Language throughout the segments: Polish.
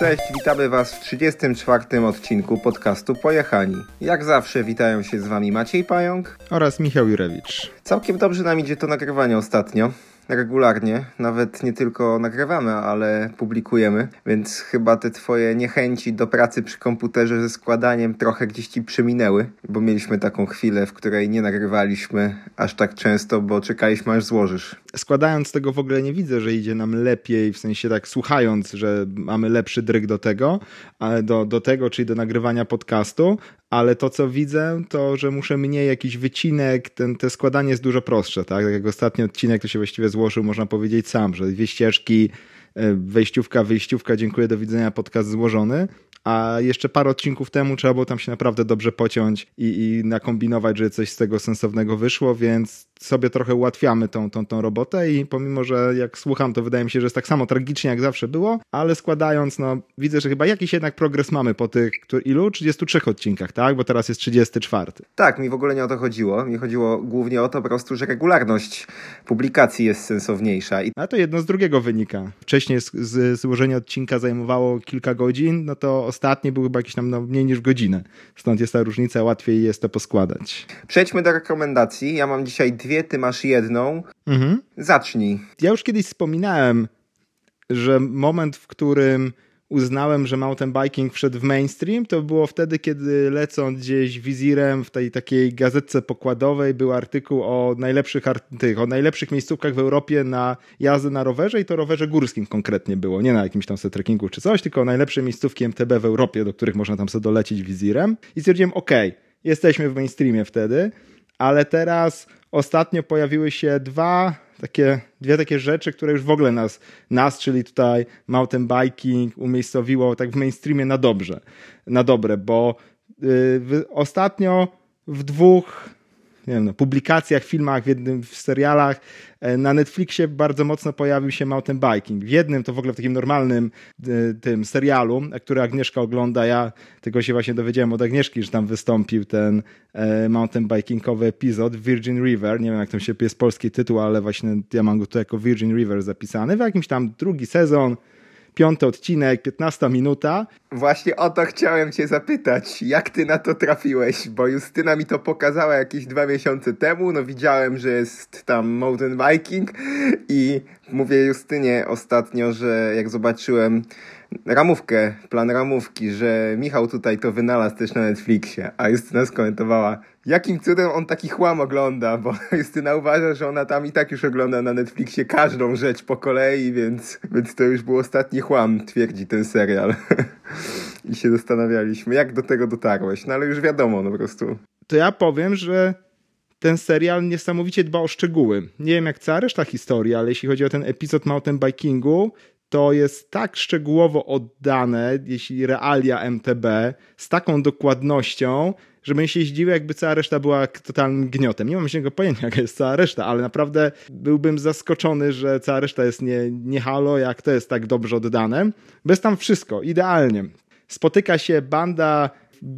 Cześć, witamy Was w 34. odcinku podcastu Pojechani. Jak zawsze witają się z Wami Maciej Pająk oraz Michał Jurewicz. Całkiem dobrze nam idzie to nagrywanie ostatnio regularnie, nawet nie tylko nagrywamy, ale publikujemy, więc chyba te twoje niechęci do pracy przy komputerze ze składaniem trochę gdzieś ci przeminęły, bo mieliśmy taką chwilę, w której nie nagrywaliśmy aż tak często, bo czekaliśmy aż złożysz. Składając tego w ogóle nie widzę, że idzie nam lepiej, w sensie tak słuchając, że mamy lepszy dryg do tego, do, do tego, czyli do nagrywania podcastu, ale to, co widzę, to, że muszę mniej jakiś wycinek, ten, te składanie jest dużo prostsze, tak? Tak jak ostatni odcinek, to się właściwie złożył, można powiedzieć sam, że dwie ścieżki, e, wejściówka, wyjściówka, dziękuję, do widzenia, podcast złożony, a jeszcze parę odcinków temu trzeba było tam się naprawdę dobrze pociąć i, i nakombinować, żeby coś z tego sensownego wyszło, więc sobie trochę ułatwiamy tą, tą, tą robotę i pomimo, że jak słucham, to wydaje mi się, że jest tak samo tragicznie jak zawsze było, ale składając, no widzę, że chyba jakiś jednak progres mamy po tych ilu? 33 odcinkach, tak? Bo teraz jest 34. Tak, mi w ogóle nie o to chodziło. Mi chodziło głównie o to po prostu, że regularność publikacji jest sensowniejsza. I... A to jedno z drugiego wynika. Wcześniej z, z, złożenie odcinka zajmowało kilka godzin, no to ostatni był chyba jakiś tam no, mniej niż godzinę. Stąd jest ta różnica, łatwiej jest to poskładać. Przejdźmy do rekomendacji. Ja mam dzisiaj dwie dwie, ty masz jedną. Mhm. Zacznij. Ja już kiedyś wspominałem, że moment, w którym uznałem, że mountain biking wszedł w mainstream, to było wtedy, kiedy lecąc gdzieś wizirem w tej takiej gazetce pokładowej był artykuł o najlepszych, tych, o najlepszych miejscówkach w Europie na jazdę na rowerze i to rowerze górskim konkretnie było, nie na jakimś tam trekkingu czy coś, tylko najlepsze miejscówki MTB w Europie, do których można tam sobie dolecieć wizirem i stwierdziłem, ok, jesteśmy w mainstreamie wtedy, ale teraz ostatnio pojawiły się dwa takie, dwie takie rzeczy, które już w ogóle nas, nas, czyli tutaj mountain biking umiejscowiło tak w mainstreamie na dobrze, na dobre, bo yy, ostatnio w dwóch nie wiem, no, publikacjach, filmach, w jednym w serialach. E, na Netflixie bardzo mocno pojawił się mountain biking. W jednym to w ogóle w takim normalnym e, tym serialu, który Agnieszka ogląda. Ja tego się właśnie dowiedziałem od Agnieszki, że tam wystąpił ten e, mountain bikingowy epizod Virgin River. Nie wiem, jak to się jest polski tytuł, ale właśnie ja mam go tu jako Virgin River zapisany. W jakimś tam drugi sezon piąty odcinek, 15 minuta. Właśnie o to chciałem cię zapytać, jak ty na to trafiłeś, bo Justyna mi to pokazała jakieś dwa miesiące temu, no widziałem, że jest tam mountain biking i mówię Justynie ostatnio, że jak zobaczyłem ramówkę, plan ramówki, że Michał tutaj to wynalazł też na Netflixie, a Justyna skomentowała, jakim cudem on taki chłam ogląda, bo Justyna uważa, że ona tam i tak już ogląda na Netflixie każdą rzecz po kolei, więc, więc to już był ostatni chłam, twierdzi ten serial. I się zastanawialiśmy, jak do tego dotarłeś, no ale już wiadomo, no po prostu. To ja powiem, że ten serial niesamowicie dba o szczegóły. Nie wiem jak cała reszta historii, ale jeśli chodzi o ten epizod mountain bikingu, to jest tak szczegółowo oddane, jeśli realia MTB, z taką dokładnością, że bym się zdziwił, jakby cała reszta była totalnym gniotem. Nie mam żadnego pojęcia, jaka jest cała reszta, ale naprawdę byłbym zaskoczony, że cała reszta jest nie, nie halo, jak to jest tak dobrze oddane. Bez tam wszystko, idealnie. Spotyka się banda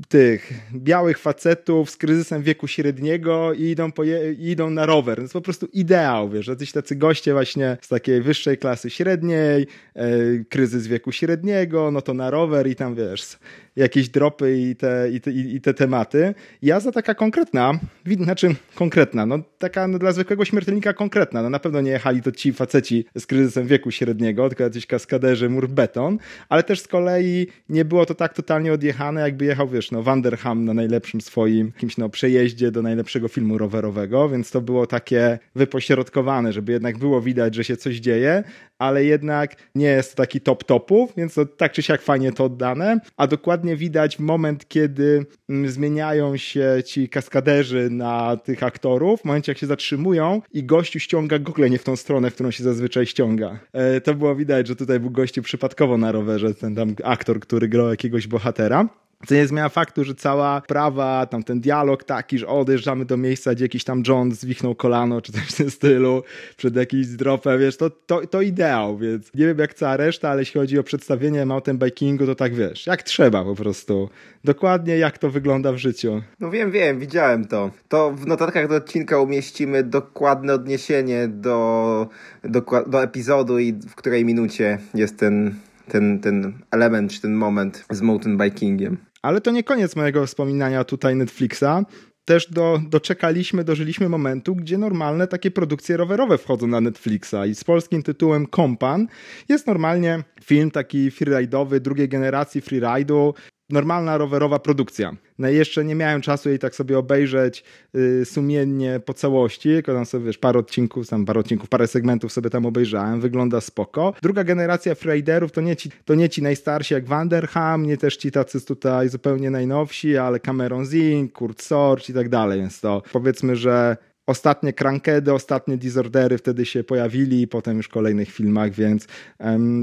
tych białych facetów z kryzysem wieku średniego i idą, po je, i idą na rower. To jest po prostu ideał, wiesz, jacyś tacy goście właśnie z takiej wyższej klasy średniej, e, kryzys wieku średniego, no to na rower i tam, wiesz, jakieś dropy i te, i te, i te tematy. Jazda taka konkretna, znaczy konkretna, no taka no, dla zwykłego śmiertelnika konkretna. No na pewno nie jechali to ci faceci z kryzysem wieku średniego, tylko jacyś kaskaderzy mur beton, ale też z kolei nie było to tak totalnie odjechane, jakby jechał, wiesz, no Vanderham na najlepszym swoim jakimś no przejeździe do najlepszego filmu rowerowego, więc to było takie wypośrodkowane, żeby jednak było widać, że się coś dzieje, ale jednak nie jest to taki top topów, więc to tak czy siak fajnie to oddane, a dokładnie widać moment, kiedy mm, zmieniają się ci kaskaderzy na tych aktorów, w momencie jak się zatrzymują i gościu ściąga gogle nie w tą stronę, w którą się zazwyczaj ściąga. E, to było widać, że tutaj był gościu przypadkowo na rowerze, ten tam aktor, który grał jakiegoś bohatera. Co nie zmienia faktu, że cała prawa, tam ten dialog taki, że odjeżdżamy do miejsca, gdzie jakiś tam John zwichnął kolano, czy coś w tym stylu, przed jakimś dropem, wiesz, to, to, to ideał, więc nie wiem jak cała reszta, ale jeśli chodzi o przedstawienie mountain bikingu, to tak wiesz, jak trzeba po prostu. Dokładnie jak to wygląda w życiu. No wiem, wiem, widziałem to. To w notatkach do odcinka umieścimy dokładne odniesienie do, do, do epizodu i w której minucie jest ten ten, ten element, czy ten moment z mountain bikingiem. Ale to nie koniec mojego wspominania tutaj Netflixa. Też do, doczekaliśmy, dożyliśmy momentu, gdzie normalne takie produkcje rowerowe wchodzą na Netflixa i z polskim tytułem Kompan jest normalnie film taki freeride'owy drugiej generacji freeride'u, normalna rowerowa produkcja. No jeszcze nie miałem czasu jej tak sobie obejrzeć y, sumiennie po całości, tylko tam sobie, wiesz, parę odcinków, tam parę odcinków, parę segmentów sobie tam obejrzałem, wygląda spoko. Druga generacja freeriderów to nie ci, to nie ci najstarsi jak Vanderham, nie też ci tacy tutaj zupełnie najnowsi, ale Cameron Zink, Kurt Sorge i tak dalej, więc to powiedzmy, że ostatnie krankedy, ostatnie disordery wtedy się pojawili i potem już w kolejnych filmach, więc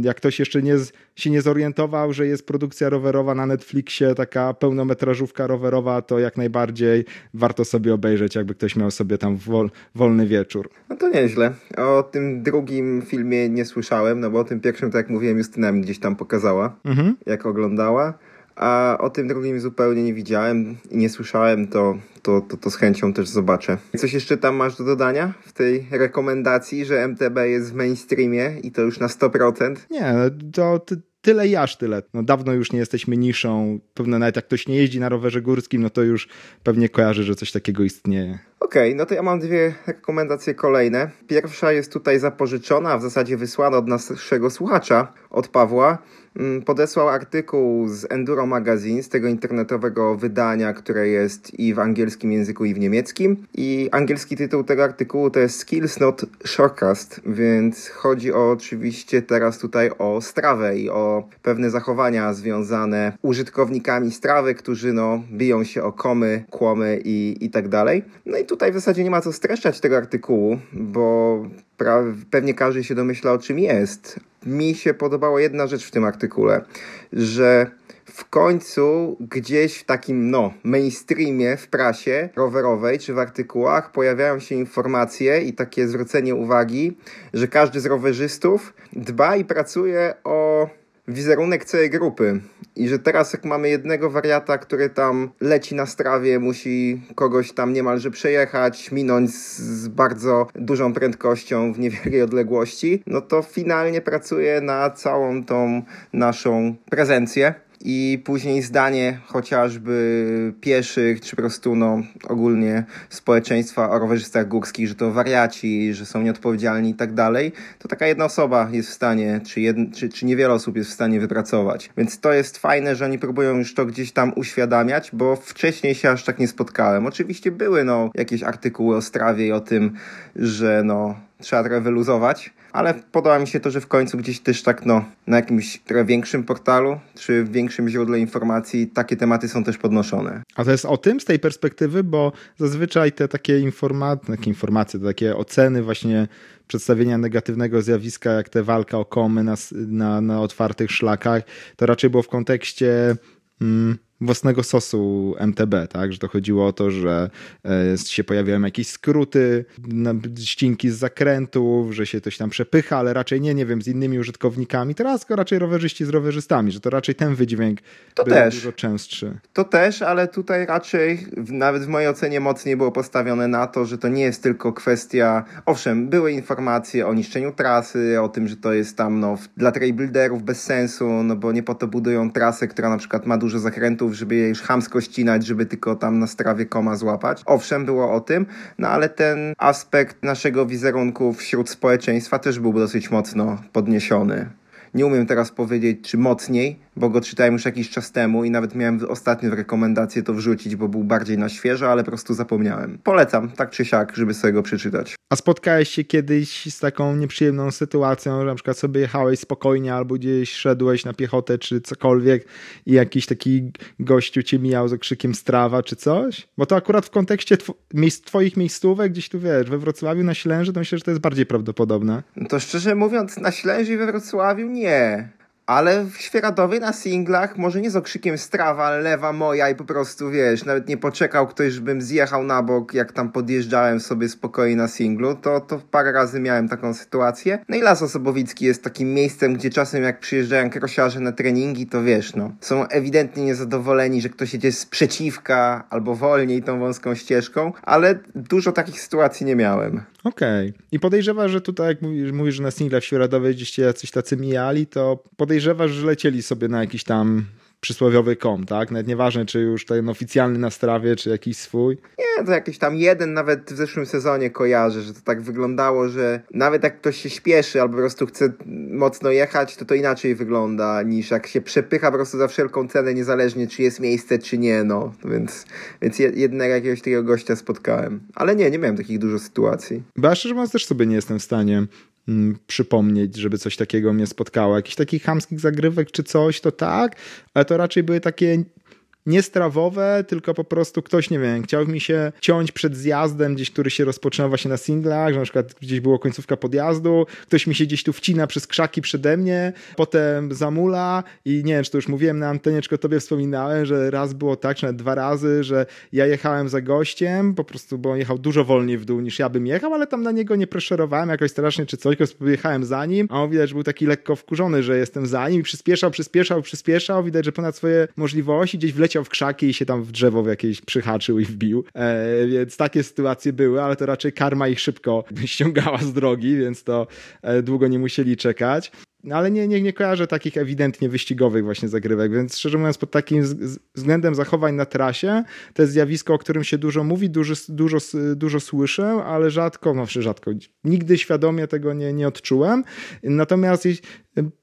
jak ktoś jeszcze nie, się nie zorientował, że jest produkcja rowerowa na Netflixie, taka pełnometrażówka rowerowa, to jak najbardziej warto sobie obejrzeć, jakby ktoś miał sobie tam wol, wolny wieczór. No to nieźle. O tym drugim filmie nie słyszałem, no bo o tym pierwszym, tak jak mówiłem, Justyna mi gdzieś tam pokazała, mhm. jak oglądała a o tym drugim zupełnie nie widziałem i nie słyszałem, to, to, to, to z chęcią też zobaczę. Coś jeszcze tam masz do dodania w tej rekomendacji, że MTB jest w mainstreamie i to już na 100%? Nie, to tyle i aż tyle. No dawno już nie jesteśmy niszą. Pewno nawet jak ktoś nie jeździ na rowerze górskim, no to już pewnie kojarzy, że coś takiego istnieje. Okej, okay, no to ja mam dwie rekomendacje kolejne. Pierwsza jest tutaj zapożyczona, w zasadzie wysłana od naszego słuchacza, od Pawła. Mm, podesłał artykuł z Enduro Magazine, z tego internetowego wydania, które jest i w angielskim języku, i w niemieckim. I angielski tytuł tego artykułu to jest Skills Not Shortcast, więc chodzi o, oczywiście teraz tutaj o strawę i o pewne zachowania związane użytkownikami strawy, którzy no, biją się o komy, kłomy i, i tak dalej. No i tutaj w zasadzie nie ma co streszczać tego artykułu, bo pewnie każdy się domyśla o czym jest. Mi się podobała jedna rzecz w tym artykule, że w końcu gdzieś w takim no, mainstreamie w prasie rowerowej czy w artykułach pojawiają się informacje i takie zwrócenie uwagi, że każdy z rowerzystów dba i pracuje o wizerunek całej grupy. I że teraz jak mamy jednego wariata, który tam leci na strawie, musi kogoś tam niemalże przejechać, minąć z, bardzo dużą prędkością w niewielkiej odległości, no to finalnie pracuje na całą tą naszą prezencję i później zdanie chociażby pieszych, czy po prostu no, ogólnie społeczeństwa o rowerzystach górskich, że to wariaci, że są nieodpowiedzialni i tak dalej, to taka jedna osoba jest w stanie, czy, jed, czy, czy niewiele osób jest w stanie wypracować. Więc to jest fajne, że oni próbują już to gdzieś tam uświadamiać, bo wcześniej się aż tak nie spotkałem. Oczywiście były no, jakieś artykuły o strawie i o tym, że no, trzeba trochę wyluzować, ale podoba mi się to, że w końcu gdzieś też tak no, na jakimś trochę większym portalu, czy większym źródle informacji takie tematy są też podnoszone. A to jest o tym z tej perspektywy, bo zazwyczaj te takie, informa takie informacje, takie oceny właśnie przedstawienia negatywnego zjawiska, jak te walka o komy na, na, na otwartych szlakach, to raczej było w kontekście mm, własnego sosu MTB, tak? Że to chodziło o to, że e, się pojawiają jakieś skróty, ścinki z zakrętów, że się coś tam przepycha, ale raczej nie, nie wiem, z innymi użytkownikami. Teraz raczej rowerzyści z rowerzystami, że to raczej ten wydźwięk to był też. dużo częstszy. To też, ale tutaj raczej nawet w mojej ocenie mocniej było postawione na to, że to nie jest tylko kwestia, owszem, były informacje o niszczeniu trasy, o tym, że to jest tam no, dla trailbuilderów bez sensu, no bo nie po to budują trasę, która na przykład ma dużo zakrętów, żeby je już chamsko ścinać, żeby tylko tam na strawie koma złapać. Owszem, było o tym, no ale ten aspekt naszego wizerunku wśród społeczeństwa też był dosyć mocno podniesiony. Nie umiem teraz powiedzieć, czy mocniej, bo go czytałem już jakiś czas temu i nawet miałem ostatnio w rekomendację to wrzucić, bo był bardziej na świeżo, ale po prostu zapomniałem. Polecam, tak czy siak, żeby sobie go przeczytać. A spotkałeś się kiedyś z taką nieprzyjemną sytuacją, że na przykład sobie jechałeś spokojnie albo gdzieś szedłeś na piechotę czy cokolwiek i jakiś taki gościu cię mijał z okrzykiem strawa czy coś? Bo to akurat w kontekście tw miejsc, twoich miejscówek gdzieś tu wiesz, we Wrocławiu na Ślęży to myślę, że to jest bardziej prawdopodobne. No to szczerze mówiąc na Ślęży i we Wrocławiu nie ale w Świeradowie na singlach, może nie z okrzykiem strawa, lewa moja i po prostu, wiesz, nawet nie poczekał ktoś, żebym zjechał na bok, jak tam podjeżdżałem sobie spokojnie na singlu, to, to parę razy miałem taką sytuację. No i Las Osobowicki jest takim miejscem, gdzie czasem jak przyjeżdżają krosiarze na treningi, to wiesz, no, są ewidentnie niezadowoleni, że ktoś jedzie sprzeciwka albo wolniej tą wąską ścieżką, ale dużo takich sytuacji nie miałem. Okej. Okay. I podejrzewa, że tutaj, jak mówisz, mówisz że na single w Świeradowej gdzieś jacyś tacy mijali, to podejrzewa, podejrzewasz, że lecieli sobie na jakiś tam przysłowiowy kom, tak? Nawet nieważne, czy już ten oficjalny na strawie, czy jakiś swój. Nie, to jakiś tam jeden nawet w zeszłym sezonie kojarzę, że to tak wyglądało, że nawet jak ktoś się śpieszy albo po prostu chce mocno jechać, to to inaczej wygląda niż jak się przepycha po prostu za wszelką cenę, niezależnie czy jest miejsce, czy nie, no. Więc, więc jednego jakiegoś takiego gościa spotkałem. Ale nie, nie miałem takich dużo sytuacji. Bo ja szczerze mówiąc też sobie nie jestem w stanie przypomnieć, żeby coś takiego mnie spotkało. Jakichś takich chamskich zagrywek czy coś, to tak, ale to raczej były takie niestrawowe, tylko po prostu ktoś, nie wiem, chciał mi się ciąć przed zjazdem gdzieś, który się rozpoczyna właśnie na singlach, że na przykład gdzieś było końcówka podjazdu, ktoś mi się gdzieś tu wcina przez krzaki przede mnie, potem zamula i nie wiem, czy to już mówiłem na antenie, czy tobie wspominałem, że raz było tak, czy nawet dwa razy, że ja jechałem za gościem, po prostu, bo on jechał dużo wolniej w dół niż ja bym jechał, ale tam na niego nie preszerowałem jakoś strasznie czy coś, tylko jechałem za nim, a on widać, że był taki lekko wkurzony, że jestem za nim i przyspieszał, przyspieszał, przyspieszał, widać, że ponad swoje możliwości gdzieś wleciał wleciał w krzaki i się tam w drzewo w jakieś przyhaczył i wbił. E, więc takie sytuacje były, ale to raczej karma ich szybko ściągała z drogi, więc to e, długo nie musieli czekać. No ale nie, nie, nie kojarzę takich ewidentnie wyścigowych właśnie zagrywek, więc szczerze mówiąc pod takim względem zachowań na trasie to jest zjawisko, o którym się dużo mówi, dużo, dużo, dużo słyszę, ale rzadko, no rzadko, nigdy świadomie tego nie, nie odczułem. Natomiast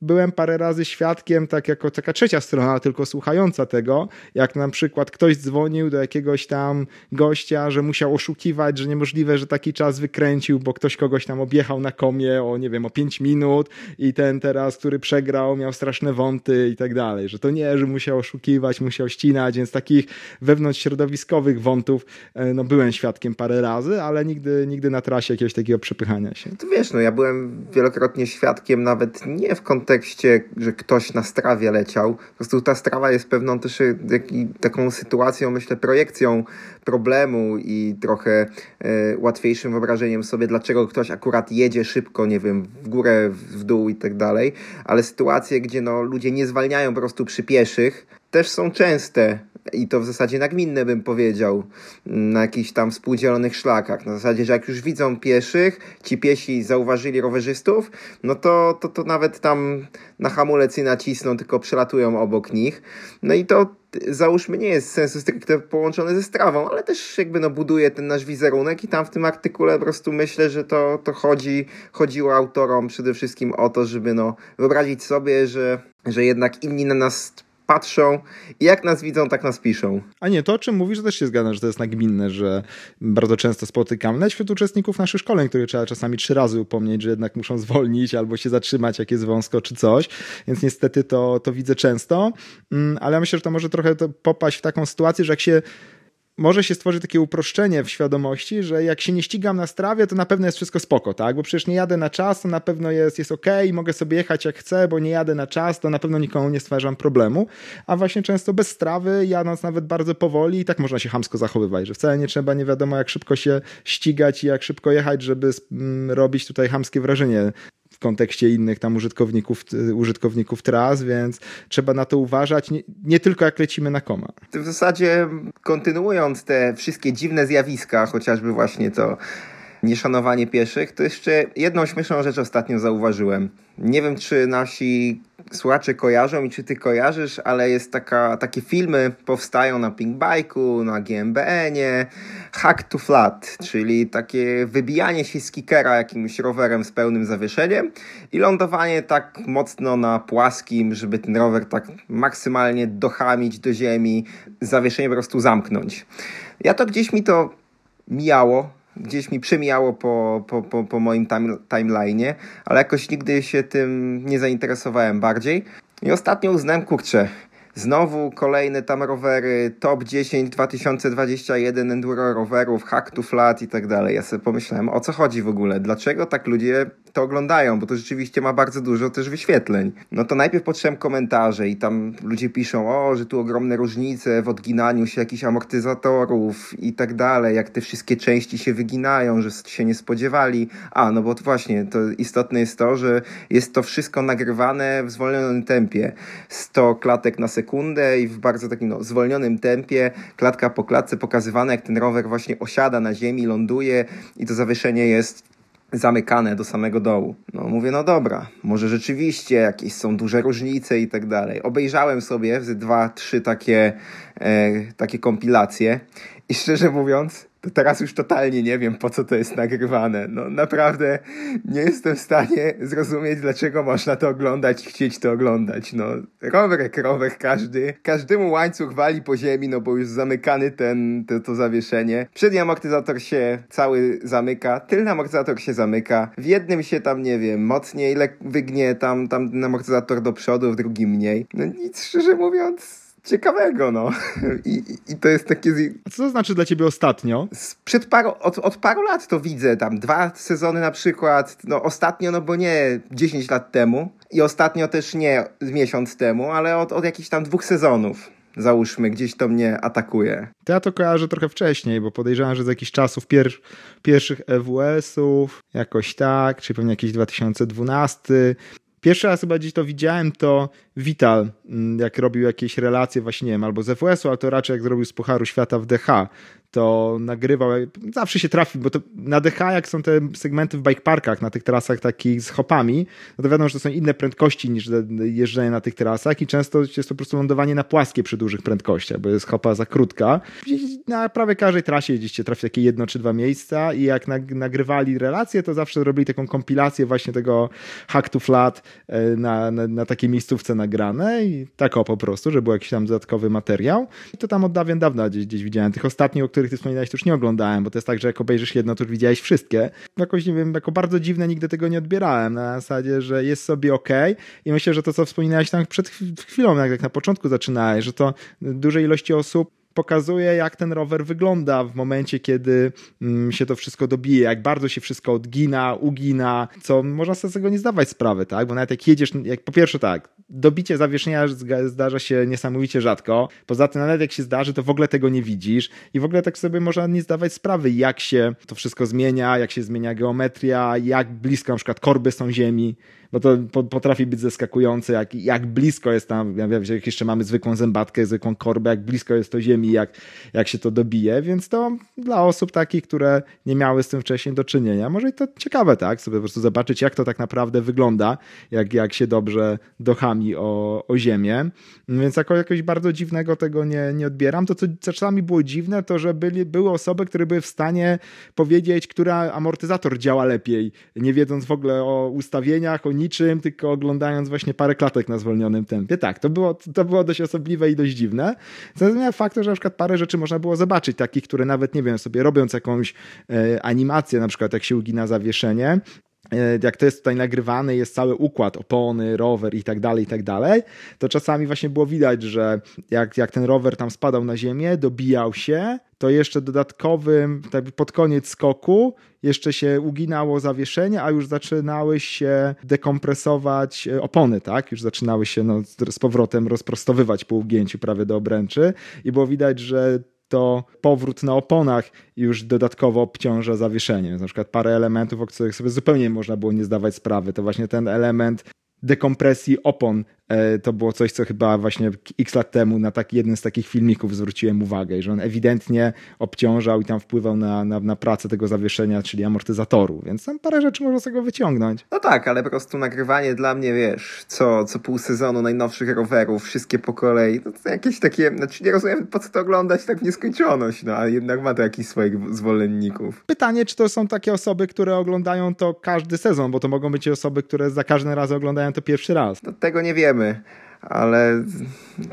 byłem parę razy świadkiem, tak jako taka trzecia strona, tylko słuchająca tego, jak na przykład ktoś dzwonił do jakiegoś tam gościa, że musiał oszukiwać, że niemożliwe, że taki czas wykręcił, bo ktoś kogoś tam objechał na komie o, nie wiem, o 5 minut i ten teraz, który przegrał, miał straszne wąty i tak dalej, że to nie, że musiał oszukiwać, musiał ścinać, więc takich wewnątrz środowiskowych wątów e, no byłem świadkiem parę razy, ale nigdy, nigdy na trasie jakiegoś takiego przepychania się. To wiesz, no ja byłem wielokrotnie świadkiem nawet nie w kontekście, że ktoś na strawie leciał. Po prostu ta strawa jest pewną też e, taką sytuacją, myślę, projekcją problemu i trochę e, łatwiejszym wyobrażeniem sobie, dlaczego ktoś akurat jedzie szybko, nie wiem, w górę, w dół i tak dalej. Ale sytuacje, gdzie no, ludzie nie zwalniają po prostu przy pieszych, też są częste i to w zasadzie nagminne bym powiedział, na jakichś tam współdzielonych szlakach. Na zasadzie, że jak już widzą pieszych, ci piesi zauważyli rowerzystów, no to, to, to nawet tam na hamulec nie nacisną, tylko przelatują obok nich. No i to załóżmy nie jest sensu stricte połączone ze strawą, ale też jakby no buduje ten nasz wizerunek i tam w tym artykule po prostu myślę, że to, to chodzi, chodziło autorom przede wszystkim o to, żeby no wyobrazić sobie, że, że jednak inni na nas patrzą i jak nas widzą, tak nas piszą. A nie, to o czym mówisz, też się zgadzam, że to jest nagminne, że bardzo często spotykamy, nawet wśród uczestników naszych szkoleń, które trzeba czasami trzy razy upomnieć, że jednak muszą zwolnić albo się zatrzymać, jak jest wąsko czy coś, więc niestety to, to widzę często, mm, ale myślę, że to może trochę popaść w taką sytuację, że jak się może się stworzyć takie uproszczenie w świadomości, że jak się nie ścigam na strawie, to na pewno jest wszystko spoko, tak? Bo przecież nie jadę na czas, to na pewno jest, jest ok, mogę sobie jechać jak chcę, bo nie jadę na czas, to na pewno nikomu nie stwarzam problemu. A właśnie często bez strawy, jadąc nawet bardzo powoli, i tak można się hamsko zachowywać, że wcale nie trzeba nie wiadomo jak szybko się ścigać i jak szybko jechać, żeby mm, robić tutaj hamskie wrażenie w kontekście innych tam użytkowników, użytkowników tras, więc trzeba na to uważać, nie, nie, tylko jak lecimy na koma. W zasadzie kontynuując te wszystkie dziwne zjawiska, chociażby właśnie to nieszanowanie pieszych, to jeszcze jedną śmieszną rzecz ostatnio zauważyłem. Nie wiem, czy nasi słuchacze kojarzą i czy ty kojarzysz, ale jest taka, takie filmy powstają na Pink Bike'u, na GMBN-ie, Hack to Flat, czyli takie wybijanie się z kickera jakimś rowerem z pełnym zawieszeniem i lądowanie tak mocno na płaskim, żeby ten rower tak maksymalnie dochamić do ziemi, zawieszenie po prostu zamknąć. Ja to gdzieś mi to mijało, gdzieś mi przemijało po, po, po, po moim time, timeline'ie, ale jakoś nigdy się tym nie zainteresowałem bardziej. I ostatnio uznałem, kurczę, Znowu kolejne tam rowery, top 10 2021 enduro rowerów, hack to flat i tak dalej. Ja sobie pomyślałem, o co chodzi w ogóle? Dlaczego tak ludzie to oglądają? Bo to rzeczywiście ma bardzo dużo też wyświetleń. No to najpierw patrzyłem komentarze i tam ludzie piszą, o, że tu ogromne różnice w odginaniu się jakichś amortyzatorów i tak dalej, jak te wszystkie części się wyginają, że się nie spodziewali. A, no bo właśnie, to istotne jest to, że jest to wszystko nagrywane w zwolnionym tempie. 100 klatek na sekundę i w bardzo takim no, zwolnionym tempie, klatka po klatce pokazywane, jak ten rower właśnie osiada na ziemi, ląduje i to zawieszenie jest zamykane do samego dołu. No mówię, no dobra, może rzeczywiście jakieś są duże różnice i tak dalej. Obejrzałem sobie dwa, trzy takie, e, takie kompilacje i szczerze mówiąc, to teraz już totalnie nie wiem, po co to jest nagrywane. No naprawdę nie jestem w stanie zrozumieć, dlaczego można to oglądać i chcieć to oglądać. No, rower jak rower każdy. Każdemu łańcuch wali po ziemi, no bo już zamykany ten, to, to zawieszenie. Przedni amortyzator się cały zamyka, tylny amortyzator się zamyka. W jednym się tam, nie wiem, mocniej wygnie tam, tam amortyzator do przodu, w drugim mniej. No nic, szczerze mówiąc ciekawego, no. I, I, to jest takie... A co to znaczy dla ciebie ostatnio? Przed paru, od, od paru lat to widzę, tam dwa sezony na przykład, no ostatnio, no bo nie 10 lat temu i ostatnio też nie miesiąc temu, ale od, od jakichś tam dwóch sezonów załóżmy, gdzieś to mnie atakuje. To ja to kojarzę trochę wcześniej, bo podejrzewam, że z jakichś czasów pier pierwszych EWS-ów, jakoś tak, czy pewnie jakiś 2012. Pierwszy raz chyba gdzieś to widziałem, to Vital, mm, jak robił jakieś relacje właśnie, nie wiem, albo z FWS-u, ale to raczej jak zrobił z Pucharu Świata w DH, to nagrywał, zawsze się trafi, bo to na DH, jak są te segmenty w bike parkach, na tych trasach takich z hopami, no to wiadomo, że to są inne prędkości niż jeżdżenie na tych trasach i często jest to po prostu lądowanie na płaskie przy dużych prędkościach, bo jest hopa za krótka. Na prawie każdej trasie gdzieś trafi takie jedno czy dwa miejsca i jak nagrywali relacje, to zawsze robili taką kompilację właśnie tego hack to flat e, na, na, na takiej miejscówce nagrane i tak o po prostu, że był jakiś tam dodatkowy materiał. I to tam od dawien dawna gdzieś, gdzieś widziałem. Tych ostatnich, o których ty wspominałeś, to już nie oglądałem, bo to jest tak, że jak obejrzysz jedno, to już widziałeś wszystkie. Jakoś, nie wiem, jako bardzo dziwne nigdy tego nie odbierałem. Na zasadzie, że jest sobie ok i myślę, że to, co wspominałeś tam przed chwilą, jak na początku zaczynałeś, że to dużej ilości osób pokazuje, jak ten rower wygląda w momencie, kiedy mm, się to wszystko dobije, jak bardzo się wszystko odgina, ugina, co można sobie z tego nie zdawać sprawy, tak? Bo nawet jak jedziesz, jak po pierwsze tak, dobicie zawieszenia zdarza się niesamowicie rzadko. Poza tym, nawet jak się zdarzy, to w ogóle tego nie widzisz i w ogóle tak sobie można nie zdawać sprawy, jak się to wszystko zmienia, jak się zmienia geometria, jak blisko na przykład korby są ziemi bo to potrafi być zaskakujące, jak, jak blisko jest tam, ja wiem, jak jeszcze mamy zwykłą zębatkę, zwykłą korbę, jak blisko jest to ziemi, jak, jak się to dobije, więc to dla osób takich, które nie miały z tym wcześniej do czynienia, może i to ciekawe, tak, sobie po prostu zobaczyć, jak to tak naprawdę wygląda, jak, jak się dobrze dochami o, o ziemię, więc jako jakoś bardzo dziwnego tego nie, nie odbieram. To, co czasami było dziwne, to, że byli, były osoby, które były w stanie powiedzieć, który amortyzator działa lepiej, nie wiedząc w ogóle o ustawieniach, o niczym, tylko oglądając właśnie parę klatek na zwolnionym tempie. Tak, to było, to było dość osobliwe i dość dziwne. Natomiast fakt, że na przykład parę rzeczy można było zobaczyć, takich, które nawet, nie wiem, sobie robiąc jakąś e, animację, na przykład jak się ugina zawieszenie, jak to jest tutaj nagrywane, jest cały układ, opony, rower i tak dalej, i tak dalej, to czasami właśnie było widać, że jak, jak ten rower tam spadał na ziemię, dobijał się, to jeszcze dodatkowym, tak pod koniec skoku, jeszcze się uginało zawieszenie, a już zaczynały się dekompresować e, opony, tak? Już zaczynały się no, z powrotem rozprostowywać po ugięciu prawie do obręczy i było widać, że to powrót na oponach już dodatkowo obciąża zawieszenie. Na przykład parę elementów, o których sobie zupełnie można było nie zdawać sprawy. To właśnie ten element dekompresji opon to było coś, co chyba właśnie x lat temu na taki, jeden z takich filmików zwróciłem uwagę, że on ewidentnie obciążał i tam wpływał na, na, na pracę tego zawieszenia, czyli amortyzatoru, więc tam parę rzeczy można z tego wyciągnąć. No tak, ale po prostu nagrywanie dla mnie, wiesz, co, co pół sezonu najnowszych rowerów, wszystkie po kolei, no to jakieś takie, znaczy nie rozumiem po co to oglądać tak w nieskończoność, no ale jednak ma to jakichś swoich zwolenników. Pytanie, czy to są takie osoby, które oglądają to każdy sezon, bo to mogą być osoby, które za każdym razem oglądają to pierwszy raz. No tego nie wiemy wiemy, ale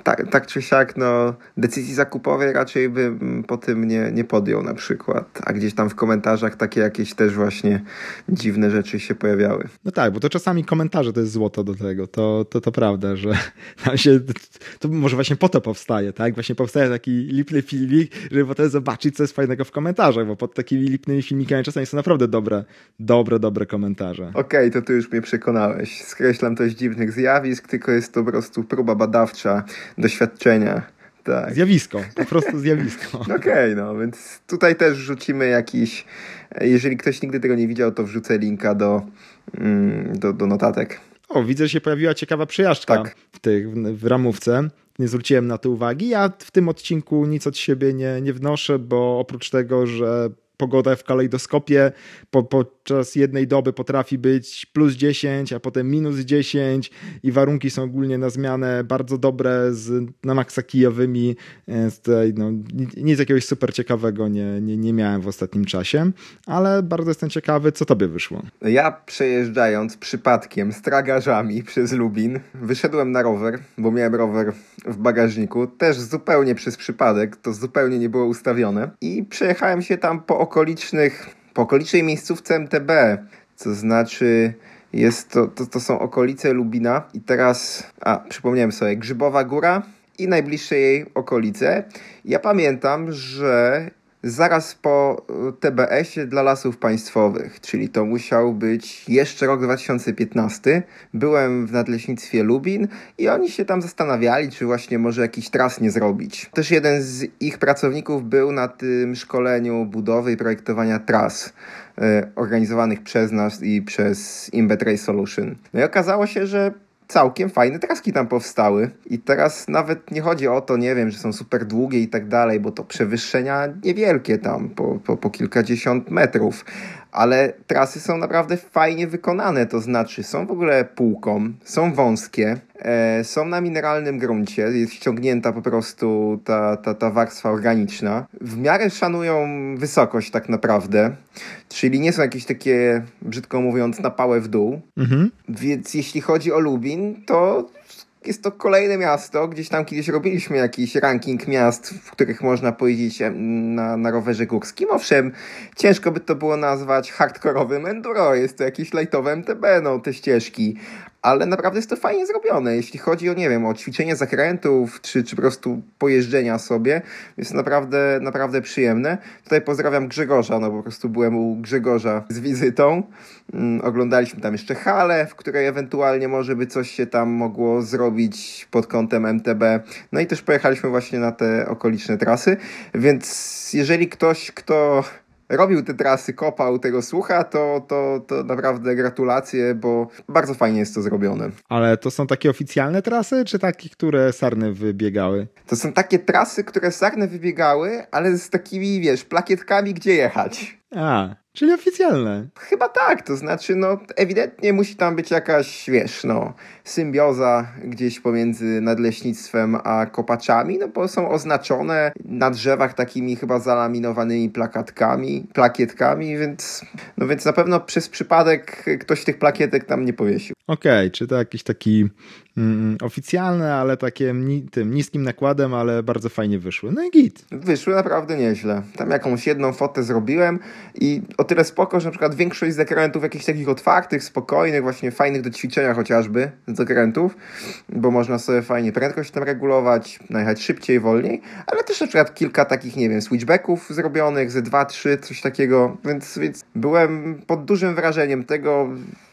tak, tak czy siak, no, decyzji zakupowej raczej bym po tym nie, nie podjął na przykład. A gdzieś tam w komentarzach takie jakieś też właśnie dziwne rzeczy się pojawiały. No tak, bo to czasami komentarze to jest złoto do tego. To, to, to prawda, że tam się, to może właśnie po to powstaje, tak? Właśnie powstaje taki lipny filmik, żeby potem zobaczyć, co jest fajnego w komentarzach, bo pod takimi lipnymi filmikami czasami są naprawdę dobre, dobre, dobre komentarze. Okej, okay, to ty już mnie przekonałeś. Skreślam to z dziwnych zjawisk, tylko jest to po prostu próba badawcza doświadczenia. Tak. Zjawisko, po prostu zjawisko. Okej, okay, no więc tutaj też rzucimy jakiś, jeżeli ktoś nigdy tego nie widział, to wrzucę linka do, mm, do, do notatek. O, widzę, że się pojawiła ciekawa przejażdżka tak. w, tych, w ramówce. Nie zwróciłem na to uwagi. Ja w tym odcinku nic od siebie nie, nie wnoszę, bo oprócz tego, że pogoda w kalejdoskopie po, podczas jednej doby potrafi być plus 10, a potem minus 10 i warunki są ogólnie na zmianę bardzo dobre z na maksa kijowymi. Tutaj, no, nic jakiegoś super ciekawego nie, nie, nie miałem w ostatnim czasie, ale bardzo jestem ciekawy, co tobie wyszło. Ja przejeżdżając przypadkiem z tragarzami przez Lubin, wyszedłem na rower, bo miałem rower w bagażniku, też zupełnie przez przypadek, to zupełnie nie było ustawione i przejechałem się tam po okolicznych, po okolicznej miejscówce MTB, co znaczy jest to, to, to są okolice Lubina i teraz, a przypomniałem sobie, Grzybowa Góra i najbliższe jej okolice. Ja pamiętam, że zaraz po e, TBS-ie dla lasów państwowych, czyli to musiał być jeszcze rok 2015. Byłem w Nadleśnictwie Lubin i oni się tam zastanawiali, czy właśnie może jakiś tras nie zrobić. Też jeden z ich pracowników był na tym szkoleniu budowy i projektowania tras e, organizowanych przez nas i przez Imbet Solution. No i okazało się, że całkiem fajne traski tam powstały. I teraz nawet nie chodzi o to, nie wiem, że są super długie i tak dalej, bo to przewyższenia niewielkie tam, po, po, po kilkadziesiąt metrów ale trasy są naprawdę fajnie wykonane, to znaczy są w ogóle półką, są wąskie, e, są na mineralnym gruncie, jest ściągnięta po prostu ta, ta, ta warstwa organiczna. W miarę szanują wysokość tak naprawdę, czyli nie są jakieś takie, brzydko mówiąc, napałe w dół. Mhm. Więc jeśli chodzi o Lubin, to jest to kolejne miasto. Gdzieś tam kiedyś robiliśmy jakiś ranking miast, w których można pojeździć na, na rowerze górskim. Owszem, ciężko by to było nazwać hardkorowym enduro. Jest to jakieś lightowe MTB, no, te ścieżki ale naprawdę jest to fajnie zrobione. Jeśli chodzi o, nie wiem, o ćwiczenie zakrętów, czy, czy po prostu pojeżdżenia sobie, jest naprawdę, naprawdę przyjemne. Tutaj pozdrawiam Grzegorza, no po prostu byłem u Grzegorza z wizytą. Mm, oglądaliśmy tam jeszcze halę, w której ewentualnie może by coś się tam mogło zrobić pod kątem MTB. No i też pojechaliśmy właśnie na te okoliczne trasy, więc jeżeli ktoś, kto robił te trasy, kopał tego słucha, to, to, to naprawdę gratulacje, bo bardzo fajnie jest to zrobione. Ale to są takie oficjalne trasy, czy takie, które sarny wybiegały? To są takie trasy, które sarny wybiegały, ale z takimi, wiesz, plakietkami, gdzie jechać. A, Czyli oficjalne. Chyba tak, to znaczy, no, ewidentnie musi tam być jakaś, wiesz, no, symbioza gdzieś pomiędzy nadleśnictwem a kopaczami, no bo są oznaczone na drzewach takimi chyba zalaminowanymi plakatkami, plakietkami, więc, no więc na pewno przez przypadek ktoś tych plakietek tam nie powiesił. Okej, okay, czy to jakiś taki mm, oficjalny, ale takim ni tym niskim nakładem, ale bardzo fajnie wyszły. No i git. Wyszły naprawdę nieźle. Tam jakąś jedną fotę zrobiłem i o tyle spoko, że na przykład większość zakrętów jakichś takich otwartych, spokojnych, właśnie fajnych do ćwiczenia chociażby zakrętów, bo można sobie fajnie prędkość tam regulować, najechać szybciej, wolniej, ale też na przykład kilka takich, nie wiem, switchbacków zrobionych, ze dwa, trzy, coś takiego, więc, więc byłem pod dużym wrażeniem tego,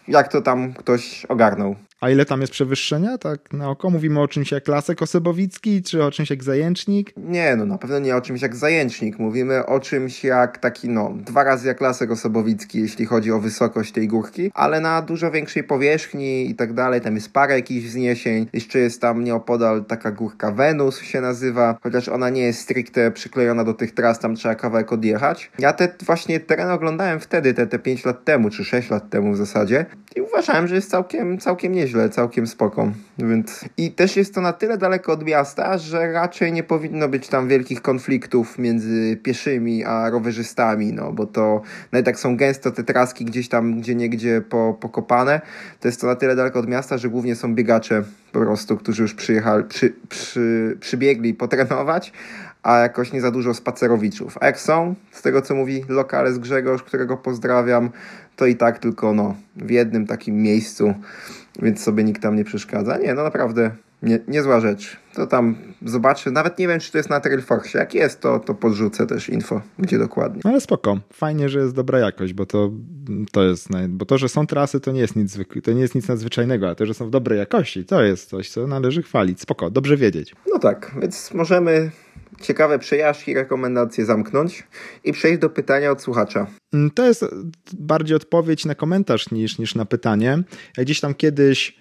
jak to tam ktoś ogarnął. A ile tam jest przewyższenia? Tak na oko mówimy o czymś jak Lasek Osobowicki, czy o czymś jak Zajęcznik? Nie, no na pewno nie o czymś jak Zajęcznik. Mówimy o czymś jak taki, no, dwa razy jak Lasek Osobowicki, jeśli chodzi o wysokość tej górki, ale na dużo większej powierzchni i tak dalej. Tam jest parę jakichś wzniesień. Jeszcze jest tam nieopodal taka górka Wenus się nazywa, chociaż ona nie jest stricte przyklejona do tych tras, tam trzeba kawałek odjechać. Ja te właśnie teren oglądałem wtedy, te, te 5 lat temu, czy 6 lat temu w zasadzie i uważałem, że jest całkiem, całkiem nieźle całkiem spoko. Więc... I też jest to na tyle daleko od miasta, że raczej nie powinno być tam wielkich konfliktów między pieszymi a rowerzystami, no bo to nawet jak są gęsto te traski gdzieś tam, gdzie niegdzie po, pokopane, to jest to na tyle daleko od miasta, że głównie są biegacze po prostu, którzy już przyjechali, przy, przy, przybiegli potrenować, a jakoś nie za dużo spacerowiczów. A jak są, z tego co mówi lokales Grzegorz, którego pozdrawiam, to i tak tylko no, w jednym takim miejscu, więc sobie nikt tam nie przeszkadza. Nie, no naprawdę nie, niezła rzecz. To tam zobaczę. Nawet nie wiem, czy to jest na Trailforce. Jak jest, to, to podrzucę też info, gdzie dokładnie. Ale spoko. Fajnie, że jest dobra jakość, bo to, to jest, bo to, że są trasy, to nie jest nic, to nie jest nic nadzwyczajnego, a to, że są w dobrej jakości, to jest coś, co należy chwalić. Spoko, dobrze wiedzieć. No tak, więc możemy ciekawe przejażdżki, rekomendacje zamknąć i przejść do pytania od słuchacza. Mm, to jest bardziej odpowiedź na komentarz niż, niż na pytanie. Ja gdzieś tam kiedyś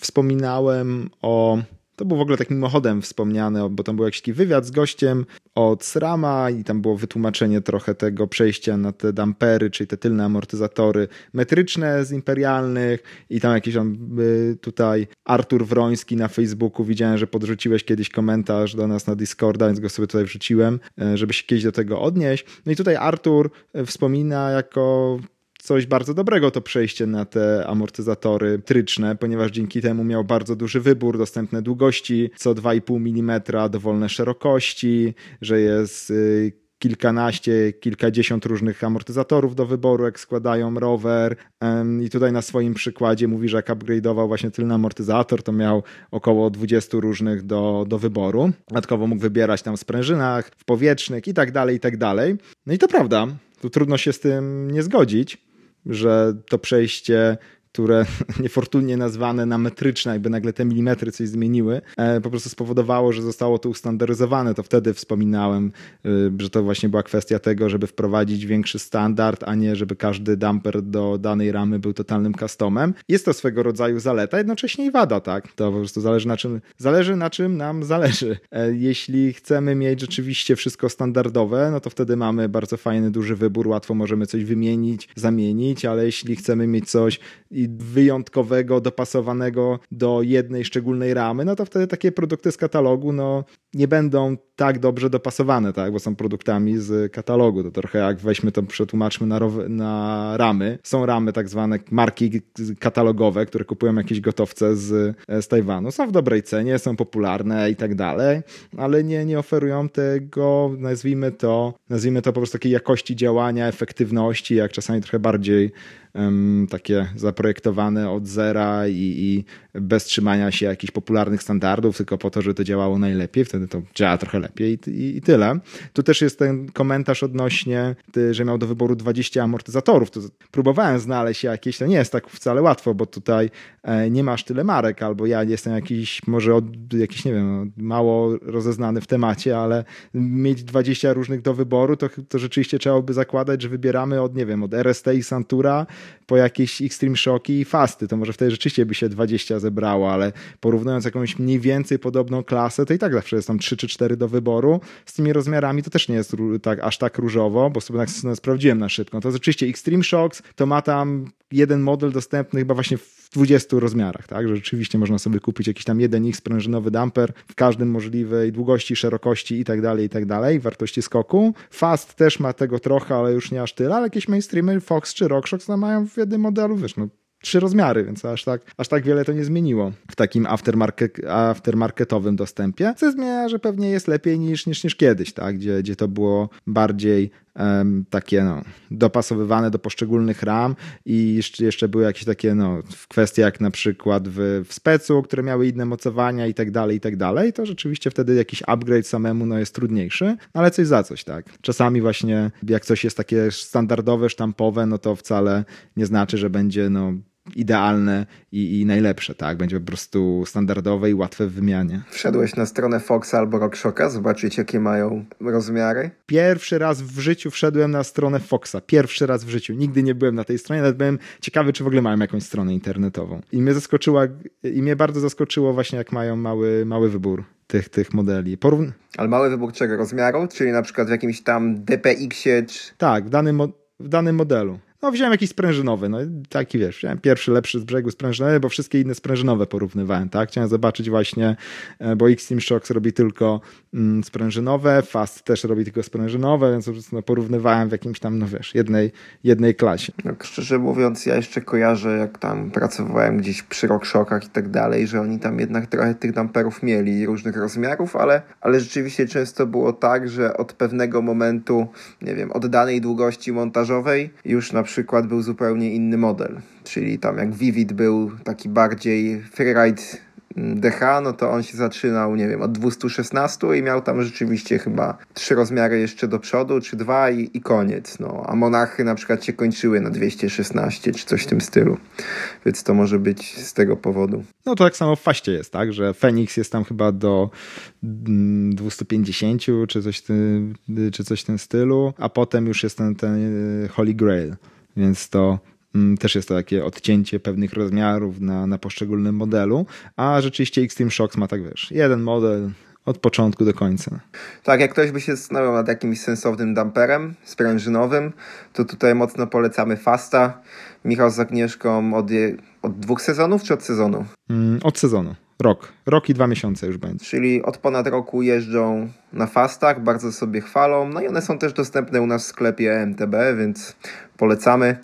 wspominałem o To był w ogóle takim mimochodem wspomniane, bo tam był jakiś wywiad z gościem od SRAMa i tam było wytłumaczenie trochę tego przejścia na te dampery, czyli te tylne amortyzatory metryczne z imperialnych i tam jakiś tam y, tutaj Artur Wroński na Facebooku widziałem, że podrzuciłeś kiedyś komentarz do nas na Discorda, więc go sobie tutaj wrzuciłem, y, żeby się kiedyś do tego odnieść. No i tutaj Artur y, wspomina jako coś bardzo dobrego to przejście na te amortyzatory tryczne, ponieważ dzięki temu miał bardzo duży wybór, dostępne długości, co 2,5 mm, dowolne szerokości, że jest y, kilkanaście, kilkadziesiąt różnych amortyzatorów do wyboru, jak składają rower. I tutaj na swoim przykładzie mówi, że jak upgrade'ował właśnie tylny amortyzator, to miał około 20 różnych do, do wyboru. Dodatkowo mógł wybierać tam w sprężynach, w powietrznych i tak dalej, i tak dalej. No i to prawda, tu trudno się z tym nie zgodzić że to przejście które niefortunnie nazwane na metryczne, jakby nagle te milimetry coś zmieniły, e, po prostu spowodowało, że zostało to ustandaryzowane. To wtedy wspominałem, e, że to właśnie była kwestia tego, żeby wprowadzić większy standard, a nie żeby każdy damper do danej ramy był totalnym customem. Jest to swego rodzaju zaleta, jednocześnie i wada, tak? To po prostu zależy na czym, zależy na czym nam zależy. E, jeśli chcemy mieć rzeczywiście wszystko standardowe, no to wtedy mamy bardzo fajny, duży wybór, łatwo możemy coś wymienić, zamienić, ale jeśli chcemy mieć coś wyjątkowego, dopasowanego do jednej szczególnej ramy, no to wtedy takie produkty z katalogu no, nie będą tak dobrze dopasowane, tak, bo są produktami z katalogu. To trochę jak weźmy to, przetłumaczmy na, na ramy. Są ramy tak zwane marki katalogowe, które kupują jakieś gotowce z, z Tajwanu. Są w dobrej cenie, są popularne i tak dalej, ale nie, nie oferują tego, nazwijmy to, nazwijmy to po prostu takiej jakości działania, efektywności, jak czasami trochę bardziej takie zaprojektowane od zera i, i bez trzymania się jakichś popularnych standardów, tylko po to, żeby to działało najlepiej. Wtedy to działa trochę lepiej i, i tyle. Tu też jest ten komentarz odnośnie, że miał do wyboru 20 amortyzatorów. To próbowałem znaleźć jakieś, to nie jest tak wcale łatwo, bo tutaj e, nie masz tyle marek, albo ja jestem jakiś, może od, jakiś, nie wiem, mało rozeznany w temacie, ale mieć 20 różnych do wyboru, to, to rzeczywiście trzeba by zakładać, że wybieramy od, nie wiem, od RST i Santura po jakieś Extreme Shocki i Fasty. To może wtedy rzeczywiście by się 20 zebrało, ale porównując jakąś mniej więcej podobną klasę, to i tak zawsze jest tam 3 czy 4 do wyboru. Z tymi rozmiarami to też nie jest tak, aż tak różowo, bo sobie tak sprawdziłem na szybko. To rzeczywiście Extreme Shocks to ma tam jeden model dostępny chyba właśnie w 20 rozmiarach, tak? Że rzeczywiście można sobie kupić jakiś tam jeden X sprężynowy damper w każdym możliwej długości, szerokości i tak dalej, i tak dalej, wartości skoku. Fast też ma tego trochę, ale już nie aż tyle, ale jakieś mainstreamy Fox czy RockShox no mają w jednym modelu, wiesz, no trzy rozmiary, więc aż tak, aż tak wiele to nie zmieniło w takim aftermarket, aftermarketowym dostępie, co zmienia, że pewnie jest lepiej niż, niż, niż kiedyś, tak? gdzie, gdzie to było bardziej um, takie no, dopasowywane do poszczególnych ram i jeszcze, jeszcze były jakieś takie no, kwestie jak na przykład w, w specu, które miały inne mocowania i tak dalej, i tak dalej, to rzeczywiście wtedy jakiś upgrade samemu no, jest trudniejszy, ale coś za coś, tak. Czasami właśnie jak coś jest takie standardowe, sztampowe, no to wcale nie znaczy, że będzie no, idealne i, i, najlepsze, tak? Będzie po prostu standardowe i łatwe w wymianie. Wszedłeś na stronę Foxa albo RockShocka, zobaczyć jakie mają rozmiary? Pierwszy raz w życiu wszedłem na stronę Foxa. Pierwszy raz w życiu. Nigdy nie byłem na tej stronie, nawet byłem ciekawy, czy w ogóle mają jakąś stronę internetową. I mnie zaskoczyła, i mnie bardzo zaskoczyło właśnie, jak mają mały, mały wybór tych, tych modeli. Porówn Ale mały wybór czego? Rozmiaru? Czyli na przykład w jakimś tam DPX-ie? Czy... Tak, w danym, w danym modelu. No wziąłem jakiś sprężynowy, no taki wiesz, wziąłem pierwszy lepszy z brzegu sprężynowy, bo wszystkie inne sprężynowe porównywałem, tak? Chciałem zobaczyć właśnie, e, bo Xtreme Shocks robi tylko mm, sprężynowe, Fast też robi tylko sprężynowe, więc po prostu no, porównywałem w jakimś tam, no wiesz, jednej, jednej klasie. No, szczerze mówiąc, ja jeszcze kojarzę, jak tam pracowałem gdzieś przy RockShockach i tak dalej, że oni tam jednak trochę tych damperów mieli różnych rozmiarów, ale, ale rzeczywiście często było tak, że od pewnego momentu, nie wiem, od danej długości montażowej już na przykład był zupełnie inny model. Czyli tam jak Vivid był taki bardziej freeride DH, no to on się zaczynał, nie wiem, od 216 i miał tam rzeczywiście chyba trzy rozmiary jeszcze do przodu, czy dwa i, i koniec. No, a monachy na przykład się kończyły na 216 czy coś w tym stylu. Więc to może być z tego powodu. No to tak samo w faście jest, tak, że Phoenix jest tam chyba do 250 czy coś, czy coś w tym stylu, a potem już jest ten, ten Holy Grail. Więc to Mm, też jest to takie odcięcie pewnych rozmiarów na, na poszczególnym modelu, a rzeczywiście Extreme Shocks ma tak, wiesz, jeden model, od początku do końca. Tak, jak ktoś by się zastanawiał nad jakimś sensownym damperem sprężynowym, to tutaj mocno polecamy Fasta. Michał z Agnieszką od, od dwóch sezonów czy od sezonu? Mm, od sezonu. Rok. Rok i dwa miesiące już będzie. Czyli od ponad roku jeżdżą na fastach, bardzo sobie chwalą. No i one są też dostępne u nas w sklepie MTB, więc polecamy.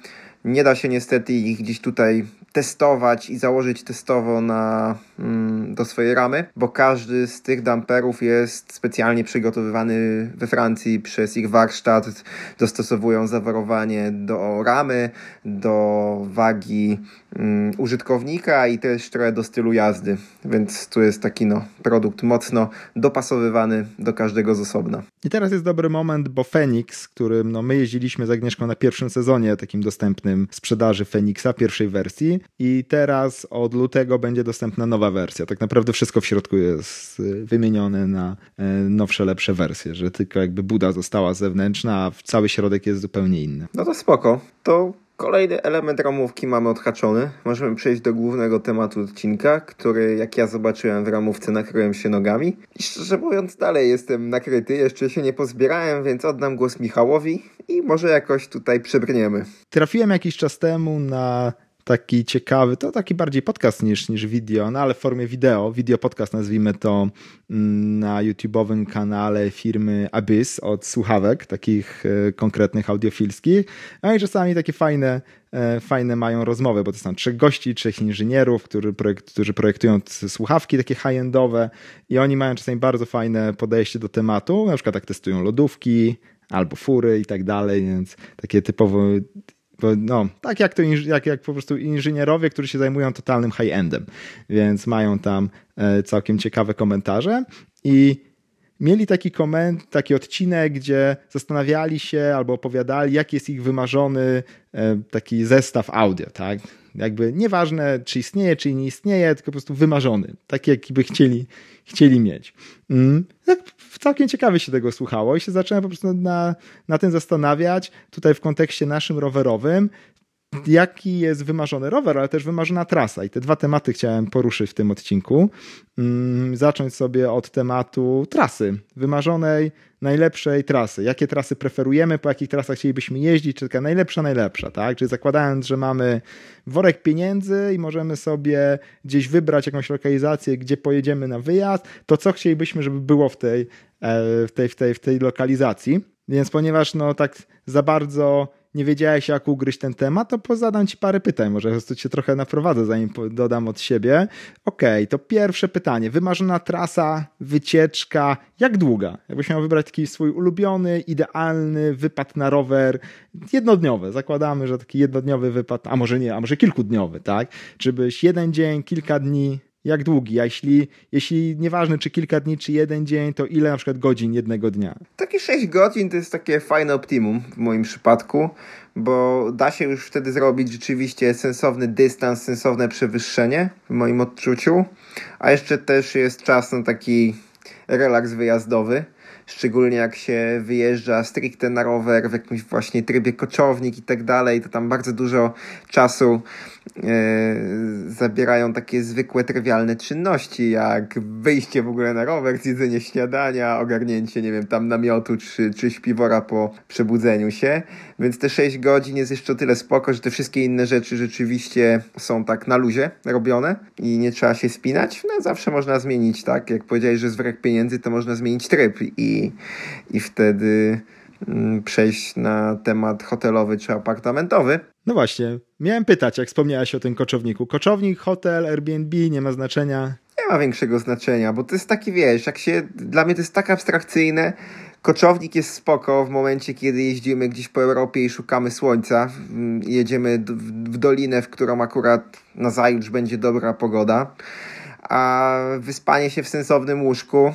Nie da się niestety ich gdzieś tutaj testować i założyć testowo na, mm, do swojej ramy, bo każdy z tych damperów jest specjalnie przygotowywany we Francji przez ich warsztat. Dostosowują zawarowanie do ramy, do wagi mm, użytkownika i też trochę do stylu jazdy. Więc tu jest taki no, produkt mocno dopasowywany do każdego z osobna. I teraz jest dobry moment, bo Phoenix, którym no, my jeździliśmy z Agnieszką na pierwszym sezonie takim dostępnym sprzedaży Phoenixa, pierwszej wersji i teraz od lutego będzie dostępna nowa wersja. Tak naprawdę wszystko w środku jest y, wymienione na y, nowsze, lepsze wersje, że tylko jakby buda została zewnętrzna, a cały środek jest zupełnie inny. No to spoko. To Kolejny element ramówki mamy odhaczony. Możemy przejść do głównego tematu odcinka, który jak ja zobaczyłem w ramówce nakryłem się nogami. I szczerze mówiąc dalej jestem nakryty, jeszcze się nie pozbierałem, więc oddam głos Michałowi i może jakoś tutaj przebrniemy. Trafiłem jakiś czas temu na taki ciekawy, to taki bardziej podcast niż, niż video, no ale w formie wideo, video podcast nazwijmy to mm, na YouTube'owym kanale firmy Abyss od słuchawek, takich e, konkretnych audiofilskich. No i czasami takie fajne, e, fajne mają rozmowy, bo to są trzech gości, trzech inżynierów, którzy, projekt, którzy projektują słuchawki takie high-endowe i oni mają czasami bardzo fajne podejście do tematu, na przykład tak testują lodówki, albo fury i tak dalej, więc takie typowo no, tak jak, to, jak, jak po prostu inżynierowie, którzy się zajmują totalnym high-endem, więc mają tam e, całkiem ciekawe komentarze i mieli taki koment, taki odcinek, gdzie zastanawiali się albo opowiadali, jaki jest ich wymarzony e, taki zestaw audio, tak? Jakby nieważne, czy istnieje, czy nie istnieje, tylko po prostu wymarzony, taki jaki by chcieli, chcieli mieć. Mm. Tak całkiem ciekawie się tego słuchało i się zacząłem po prostu na, na tym zastanawiać, tutaj w kontekście naszym rowerowym, jaki jest wymarzony rower, ale też wymarzona trasa. I te dwa tematy chciałem poruszyć w tym odcinku. Mm, zacząć sobie od tematu trasy, wymarzonej, najlepszej trasy. Jakie trasy preferujemy, po jakich trasach chcielibyśmy jeździć, czy taka najlepsza, najlepsza, tak? Czyli zakładając, że mamy worek pieniędzy i możemy sobie gdzieś wybrać jakąś lokalizację, gdzie pojedziemy na wyjazd, to co chcielibyśmy, żeby było w tej, e, w tej, w tej, w tej lokalizacji. Więc ponieważ no tak za bardzo nie wiedziałeś, jak ugryźć ten temat, to pozadam ci parę pytań. Może po cię trochę naprowadzę, zanim dodam od siebie. Okej, okay, to pierwsze pytanie. Wymarzona trasa, wycieczka, jak długa? Jakbyś miał wybrać taki swój ulubiony, idealny wypad na rower, jednodniowy. Zakładamy, że taki jednodniowy wypad, a może nie, a może kilkudniowy, tak? Czy byś jeden dzień, kilka dni, jak długi, a jeśli, jeśli nieważne czy kilka dni, czy jeden dzień, to ile na przykład godzin jednego dnia? Takie 6 godzin to jest takie fajne optimum w moim przypadku, bo da się już wtedy zrobić rzeczywiście sensowny dystans, sensowne przewyższenie w moim odczuciu, a jeszcze też jest czas na taki relaks wyjazdowy szczególnie jak się wyjeżdża stricte na rower w jakimś właśnie trybie koczownik i tak dalej, to tam bardzo dużo czasu e, zabierają takie zwykłe, trywialne czynności, jak wyjście w ogóle na rower, zjedzenie śniadania, ogarnięcie, nie wiem, tam namiotu czy, czy śpiwora po przebudzeniu się, więc te 6 godzin jest jeszcze o tyle spoko, że te wszystkie inne rzeczy rzeczywiście są tak na luzie robione i nie trzeba się spinać, no zawsze można zmienić, tak, jak powiedziałeś, że jest wrak pieniędzy, to można zmienić tryb i i, wtedy mm, przejść na temat hotelowy czy apartamentowy. No właśnie, miałem pytać, jak wspomniałeś o tym koczowniku. Koczownik, hotel, Airbnb, nie ma znaczenia? Nie ma większego znaczenia, bo to jest taki, wiesz, jak się, dla mnie to jest tak abstrakcyjne, Koczownik jest spoko w momencie, kiedy jeździmy gdzieś po Europie i szukamy słońca. Jedziemy w dolinę, w którą akurat na zajutrz będzie dobra pogoda. A wyspanie się w sensownym łóżku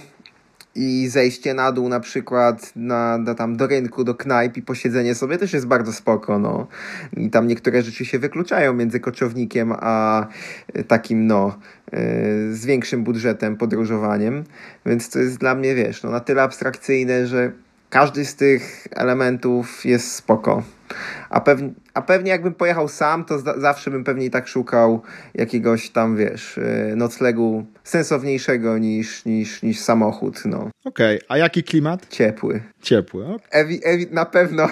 i zejście na dół na przykład na, na, tam do rynku, do knajp i posiedzenie sobie też jest bardzo spoko, no. I tam niektóre rzeczy się wykluczają między koczownikiem a e, takim, no, e, z większym budżetem podróżowaniem, więc to jest dla mnie, wiesz, no, na tyle abstrakcyjne, że każdy z tych elementów jest spoko. A pewnie, a pewnie jakbym pojechał sam, to zawsze bym pewnie i tak szukał jakiegoś tam, wiesz, y, noclegu sensowniejszego niż, niż, niż samochód, no. Okej, okay. a jaki klimat? Ciepły. Ciepły, okay. Ewi, ewi, na pewno,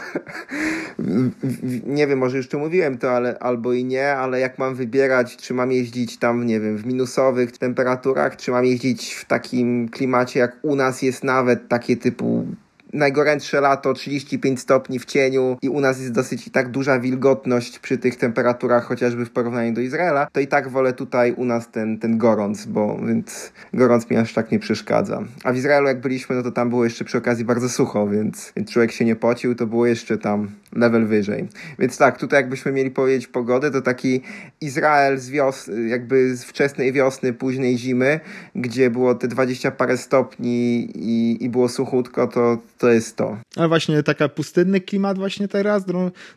nie wiem, może już tu mówiłem to, ale albo i nie, ale jak mam wybierać, czy mam jeździć tam, nie wiem, w minusowych temperaturach, czy mam jeździć w takim klimacie, jak u nas jest nawet takie typu najgorętsze lato, 35 stopni w cieniu i u nas jest dosyć i tak duża wilgotność przy tych temperaturach, chociażby w porównaniu do Izraela, to i tak wolę tutaj u nas ten, ten gorąc, bo więc gorąc mi aż tak nie przeszkadza. A w Izraelu jak byliśmy, no to tam było jeszcze przy okazji bardzo sucho, więc, człowiek się nie pocił, to było jeszcze tam level wyżej. Więc tak, tutaj jakbyśmy mieli powiedzieć pogodę, to taki Izrael z wiosny, jakby z wczesnej wiosny, późnej zimy, gdzie było te 20 parę stopni i, i było suchutko, to to jest to. A właśnie taka pustynny klimat właśnie teraz,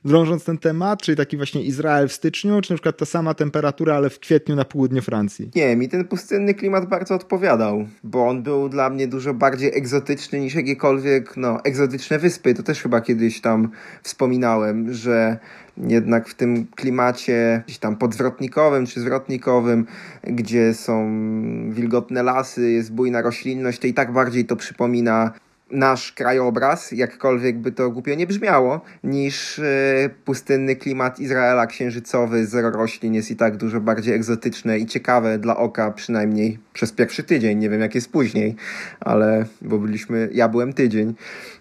drążąc ten temat, czyli taki właśnie Izrael w styczniu, czy na przykład ta sama temperatura, ale w kwietniu na południe Francji? Nie, mi ten pustynny klimat bardzo odpowiadał, bo on był dla mnie dużo bardziej egzotyczny niż jakiekolwiek, no, egzotyczne wyspy. To też chyba kiedyś tam wspominałem, że jednak w tym klimacie gdzieś tam podwrotnikowym czy zwrotnikowym, gdzie są wilgotne lasy, jest bujna roślinność, to i tak bardziej to przypomina nasz krajobraz, jakkolwiek by to głupio nie brzmiało, niż e, pustynny klimat Izraela księżycowy, zero roślin jest i tak dużo bardziej egzotyczne i ciekawe dla oka, przynajmniej przez pierwszy tydzień. Nie wiem, jak jest później, ale bo byliśmy, ja byłem tydzień,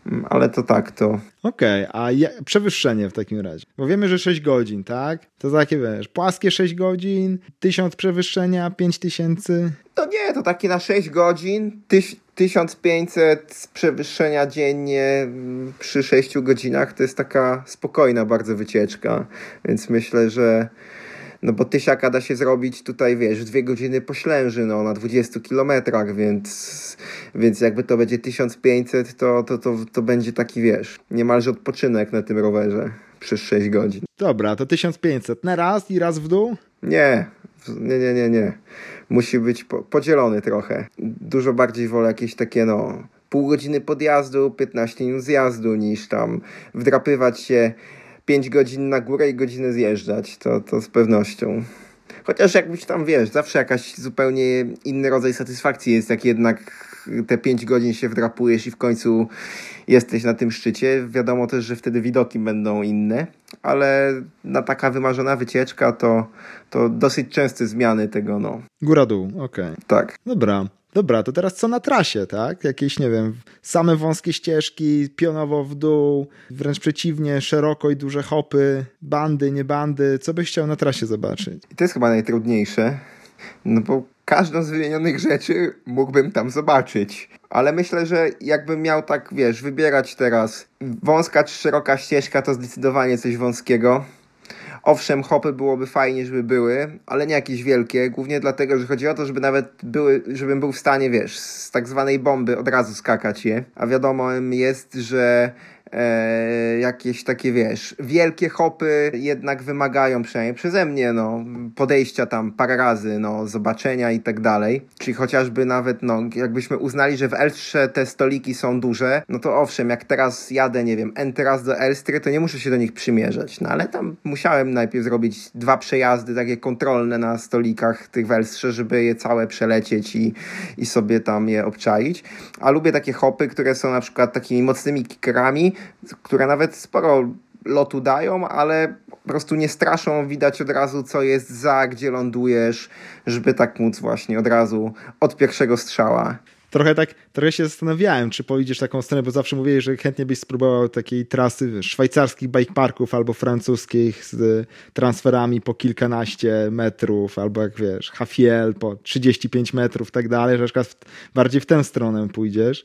mm, ale to tak, to. Okej, okay, a je, przewyższenie w takim razie. Bo wiemy, że 6 godzin, tak? To takie wiesz, płaskie 6 godzin, 1000 przewyższenia, 5000. To nie, to takie na 6 godzin, tyś, 1500 przewyższenia dziennie mm, przy 6 godzinach to jest taka spokojna bardzo wycieczka, więc myślę, że no bo tysiaka da się zrobić tutaj, wiesz, dwie godziny po Ślęży, no, na 20 kilometrach, więc, więc jakby to będzie 1500, to, to, to, to będzie taki, wiesz, niemalże odpoczynek na tym rowerze przez 6 godzin. Dobra, to 1500 na raz i raz w dół? Nie, nie, nie, nie, nie. Musi być po, podzielony trochę. Dużo bardziej wolę jakieś takie, no, pół godziny podjazdu, 15 minut zjazdu, niż tam wdrapywać się 5 godzin na górę i godzinę zjeżdżać. To, to z pewnością. Chociaż jakbyś tam, wiesz, zawsze jakaś zupełnie inny rodzaj satysfakcji jest, jak jednak te 5 godzin się wdrapujesz i w końcu jesteś na tym szczycie. Wiadomo też, że wtedy widoki będą inne, ale na taka wymarzona wycieczka to, to dosyć częste zmiany tego, no. Góra-dół, okej. Okay. Tak. Dobra. Dobra, to teraz co na trasie, tak? Jakieś, nie wiem, same wąskie ścieżki, pionowo w dół, wręcz przeciwnie, szeroko i duże hopy, bandy, nie bandy. Co byś chciał na trasie zobaczyć? I to jest chyba najtrudniejsze, no bo każdą z wymienionych rzeczy mógłbym tam zobaczyć. Ale myślę, że jakbym miał tak, wiesz, wybierać teraz wąska czy szeroka ścieżka, to zdecydowanie coś wąskiego. Owszem, hopy byłoby fajnie, żeby były, ale nie jakieś wielkie, głównie dlatego, że chodzi o to, żeby nawet były, żebym był w stanie, wiesz, z tak zwanej bomby od razu skakać je. A wiadomo jest, że e, jakieś takie, wiesz, wielkie hopy jednak wymagają przynajmniej przeze mnie, no, podejścia tam parę razy, no, zobaczenia i tak dalej. Czyli chociażby nawet, no, jakbyśmy uznali, że w Elstrze te stoliki są duże, no to owszem, jak teraz jadę, nie wiem, enty raz do Elstry, to nie muszę się do nich przymierzać, no, ale tam musiałem najpierw zrobić dwa przejazdy takie kontrolne na stolikach tych w Elstrze, żeby je całe przelecieć i, i sobie tam je obczaić. A lubię takie hopy, które są na przykład takimi mocnymi kickerami, które nawet sporo lotu dają, ale po prostu nie straszą, widać od razu co jest za, gdzie lądujesz, żeby tak móc właśnie od razu od pierwszego strzała. Trochę tak, trochę się zastanawiałem, czy pojedziesz taką stronę, bo zawsze mówię, że chętnie byś spróbował takiej trasy szwajcarskich bike parków albo francuskich z transferami po kilkanaście metrów, albo jak wiesz, Hafiel po 35 metrów, tak dalej, że bardziej w tę stronę pójdziesz.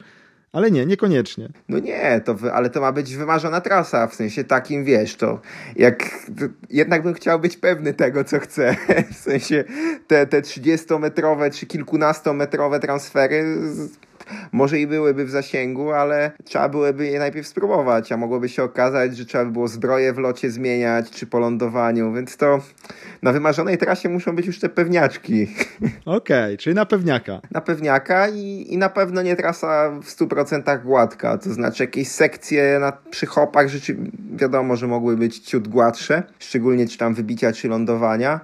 Ale nie, niekoniecznie. No nie, to ale to ma być wymarzona trasa, w sensie takim, wiesz, to jak to jednak bym chciał być pewny tego, co chcę. W sensie te, te 30-metrowe czy kilkunastometrowe transfery może i byłyby w zasięgu, ale trzeba byłoby je najpierw spróbować, a mogłoby się okazać, że trzeba by było zbroję w locie zmieniać, czy po lądowaniu, więc to na wymarzonej trasie muszą być już te pewniaczki. Okej, okay, czyli na pewniaka. Na pewniaka i, i na pewno nie trasa w 100% gładka, to znaczy jakieś sekcje na, przy hopach, rzeczy, wiadomo, że mogły być ciut gładsze, szczególnie czy tam wybicia, czy lądowania,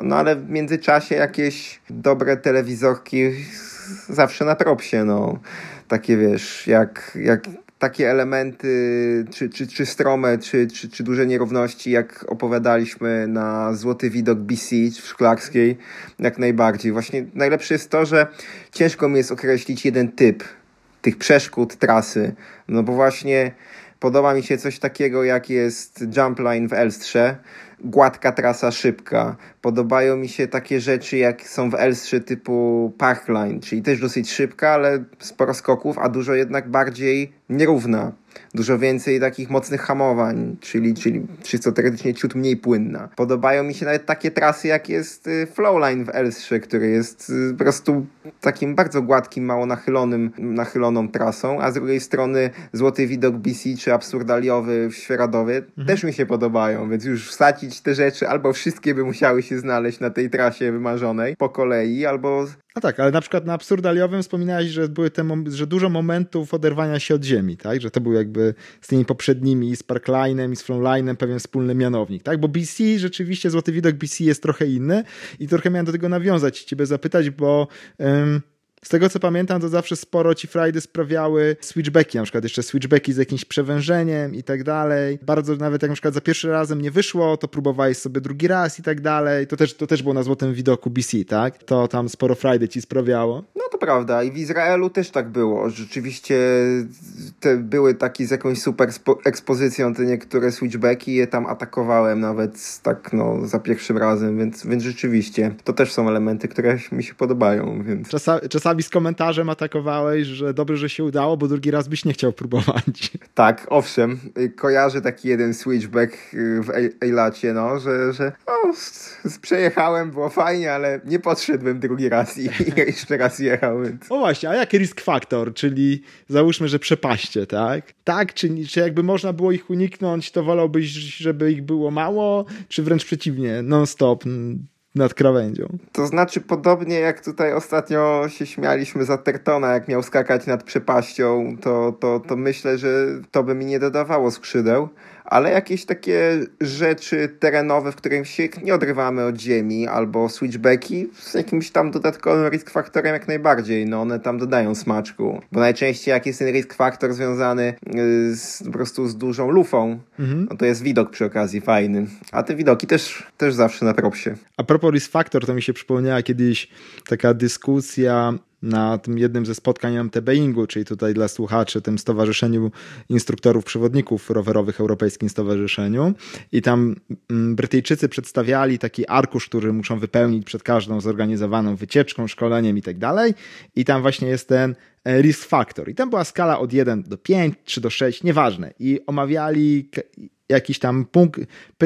no ale w międzyczasie jakieś dobre telewizorki zawsze na propsie, no. Takie wiesz, jak, jak takie elementy, czy, czy, czy strome, czy, czy, czy duże nierówności, jak opowiadaliśmy na Złoty Widok BC w Szklarskiej, jak najbardziej. Właśnie najlepsze jest to, że ciężko mi jest określić jeden typ tych przeszkód, trasy, no bo właśnie podoba mi się coś takiego, jak jest jump line w Elstrze, gładka trasa szybka. Podobają mi się takie rzeczy, jak są w Elstrze typu Parkline, czyli też dosyć szybka, ale sporo skoków, a dużo jednak bardziej nierówna dużo więcej takich mocnych hamowań, czyli, czyli czysto teoretycznie ciut mniej płynna. Podobają mi się nawet takie trasy, jak jest y, Flowline w Elstrze, który jest y, po prostu takim bardzo gładkim, mało nachylonym, nachyloną trasą, a z drugiej strony Złoty Widok BC czy Absurdaliowy w Świeradowie mhm. też mi się podobają, więc już wsadzić te rzeczy, albo wszystkie by musiały się znaleźć na tej trasie wymarzonej po kolei, albo no tak, ale na przykład na absurdaliowym wspominałeś, że były te, że dużo momentów oderwania się od ziemi, tak? Że to był jakby z tymi poprzednimi, z Parklinem i z Flowlinem pewien wspólny mianownik, tak? Bo BC, rzeczywiście złoty widok BC jest trochę inny i trochę miałem do tego nawiązać, ciebie zapytać, bo... z tego co pamiętam, to zawsze sporo ci frajdy sprawiały switchbacki, na przykład jeszcze switchbacki z jakimś przewężeniem i tak dalej. Bardzo nawet jak na przykład za pierwszy razem nie wyszło, to próbowałeś sobie drugi raz i tak dalej. To też, to też było na złotym widoku BC, tak? To tam sporo frajdy ci sprawiało. No to prawda i w Izraelu też tak było. Rzeczywiście te były takie z jakąś super ekspozycją te niektóre switchbacki je tam atakowałem nawet tak no za pierwszym razem, więc, więc rzeczywiście to też są elementy, które mi się podobają. Więc... Czasami, czasami z komentarzem atakowałeś, że dobrze, że się udało, bo drugi raz byś nie chciał próbować. Tak, owszem. Kojarzę taki jeden switchback y, w Eilacie, no, że, że no, przejechałem, było fajnie, ale nie podszedłem drugi raz i, i jeszcze raz jechał. Więc... O właśnie, a jaki risk factor, czyli załóżmy, że przepaście, tak? Tak, czy, czy jakby można było ich uniknąć, to wolałbyś, żeby ich było mało, czy wręcz przeciwnie, non-stop nad krawędzią. To znaczy podobnie jak tutaj ostatnio się śmialiśmy za Tertona, jak miał skakać nad przepaścią, to, to, to myślę, że to by mi nie dodawało skrzydeł ale jakieś takie rzeczy terenowe, w których się nie odrywamy od ziemi, albo switchbacki z jakimś tam dodatkowym risk faktorem jak najbardziej, no one tam dodają smaczku, bo najczęściej jak jest ten risk faktor związany y, z, po prostu z dużą lufą, mhm. no to jest widok przy okazji fajny, a te widoki też, też zawsze na propsie. A propos risk factor, to mi się przypomniała kiedyś taka dyskusja na tym jednym ze spotkań MTBingu, czyli tutaj dla słuchaczy, tym Stowarzyszeniu Instruktorów Przewodników Rowerowych Europejskim Stowarzyszeniu. I tam mm, Brytyjczycy przedstawiali taki arkusz, który muszą wypełnić przed każdą zorganizowaną wycieczką, szkoleniem i tak dalej. I tam właśnie jest ten e, risk factor. I tam była skala od 1 do 5 czy do 6, nieważne. I omawiali jakiś tam punkt.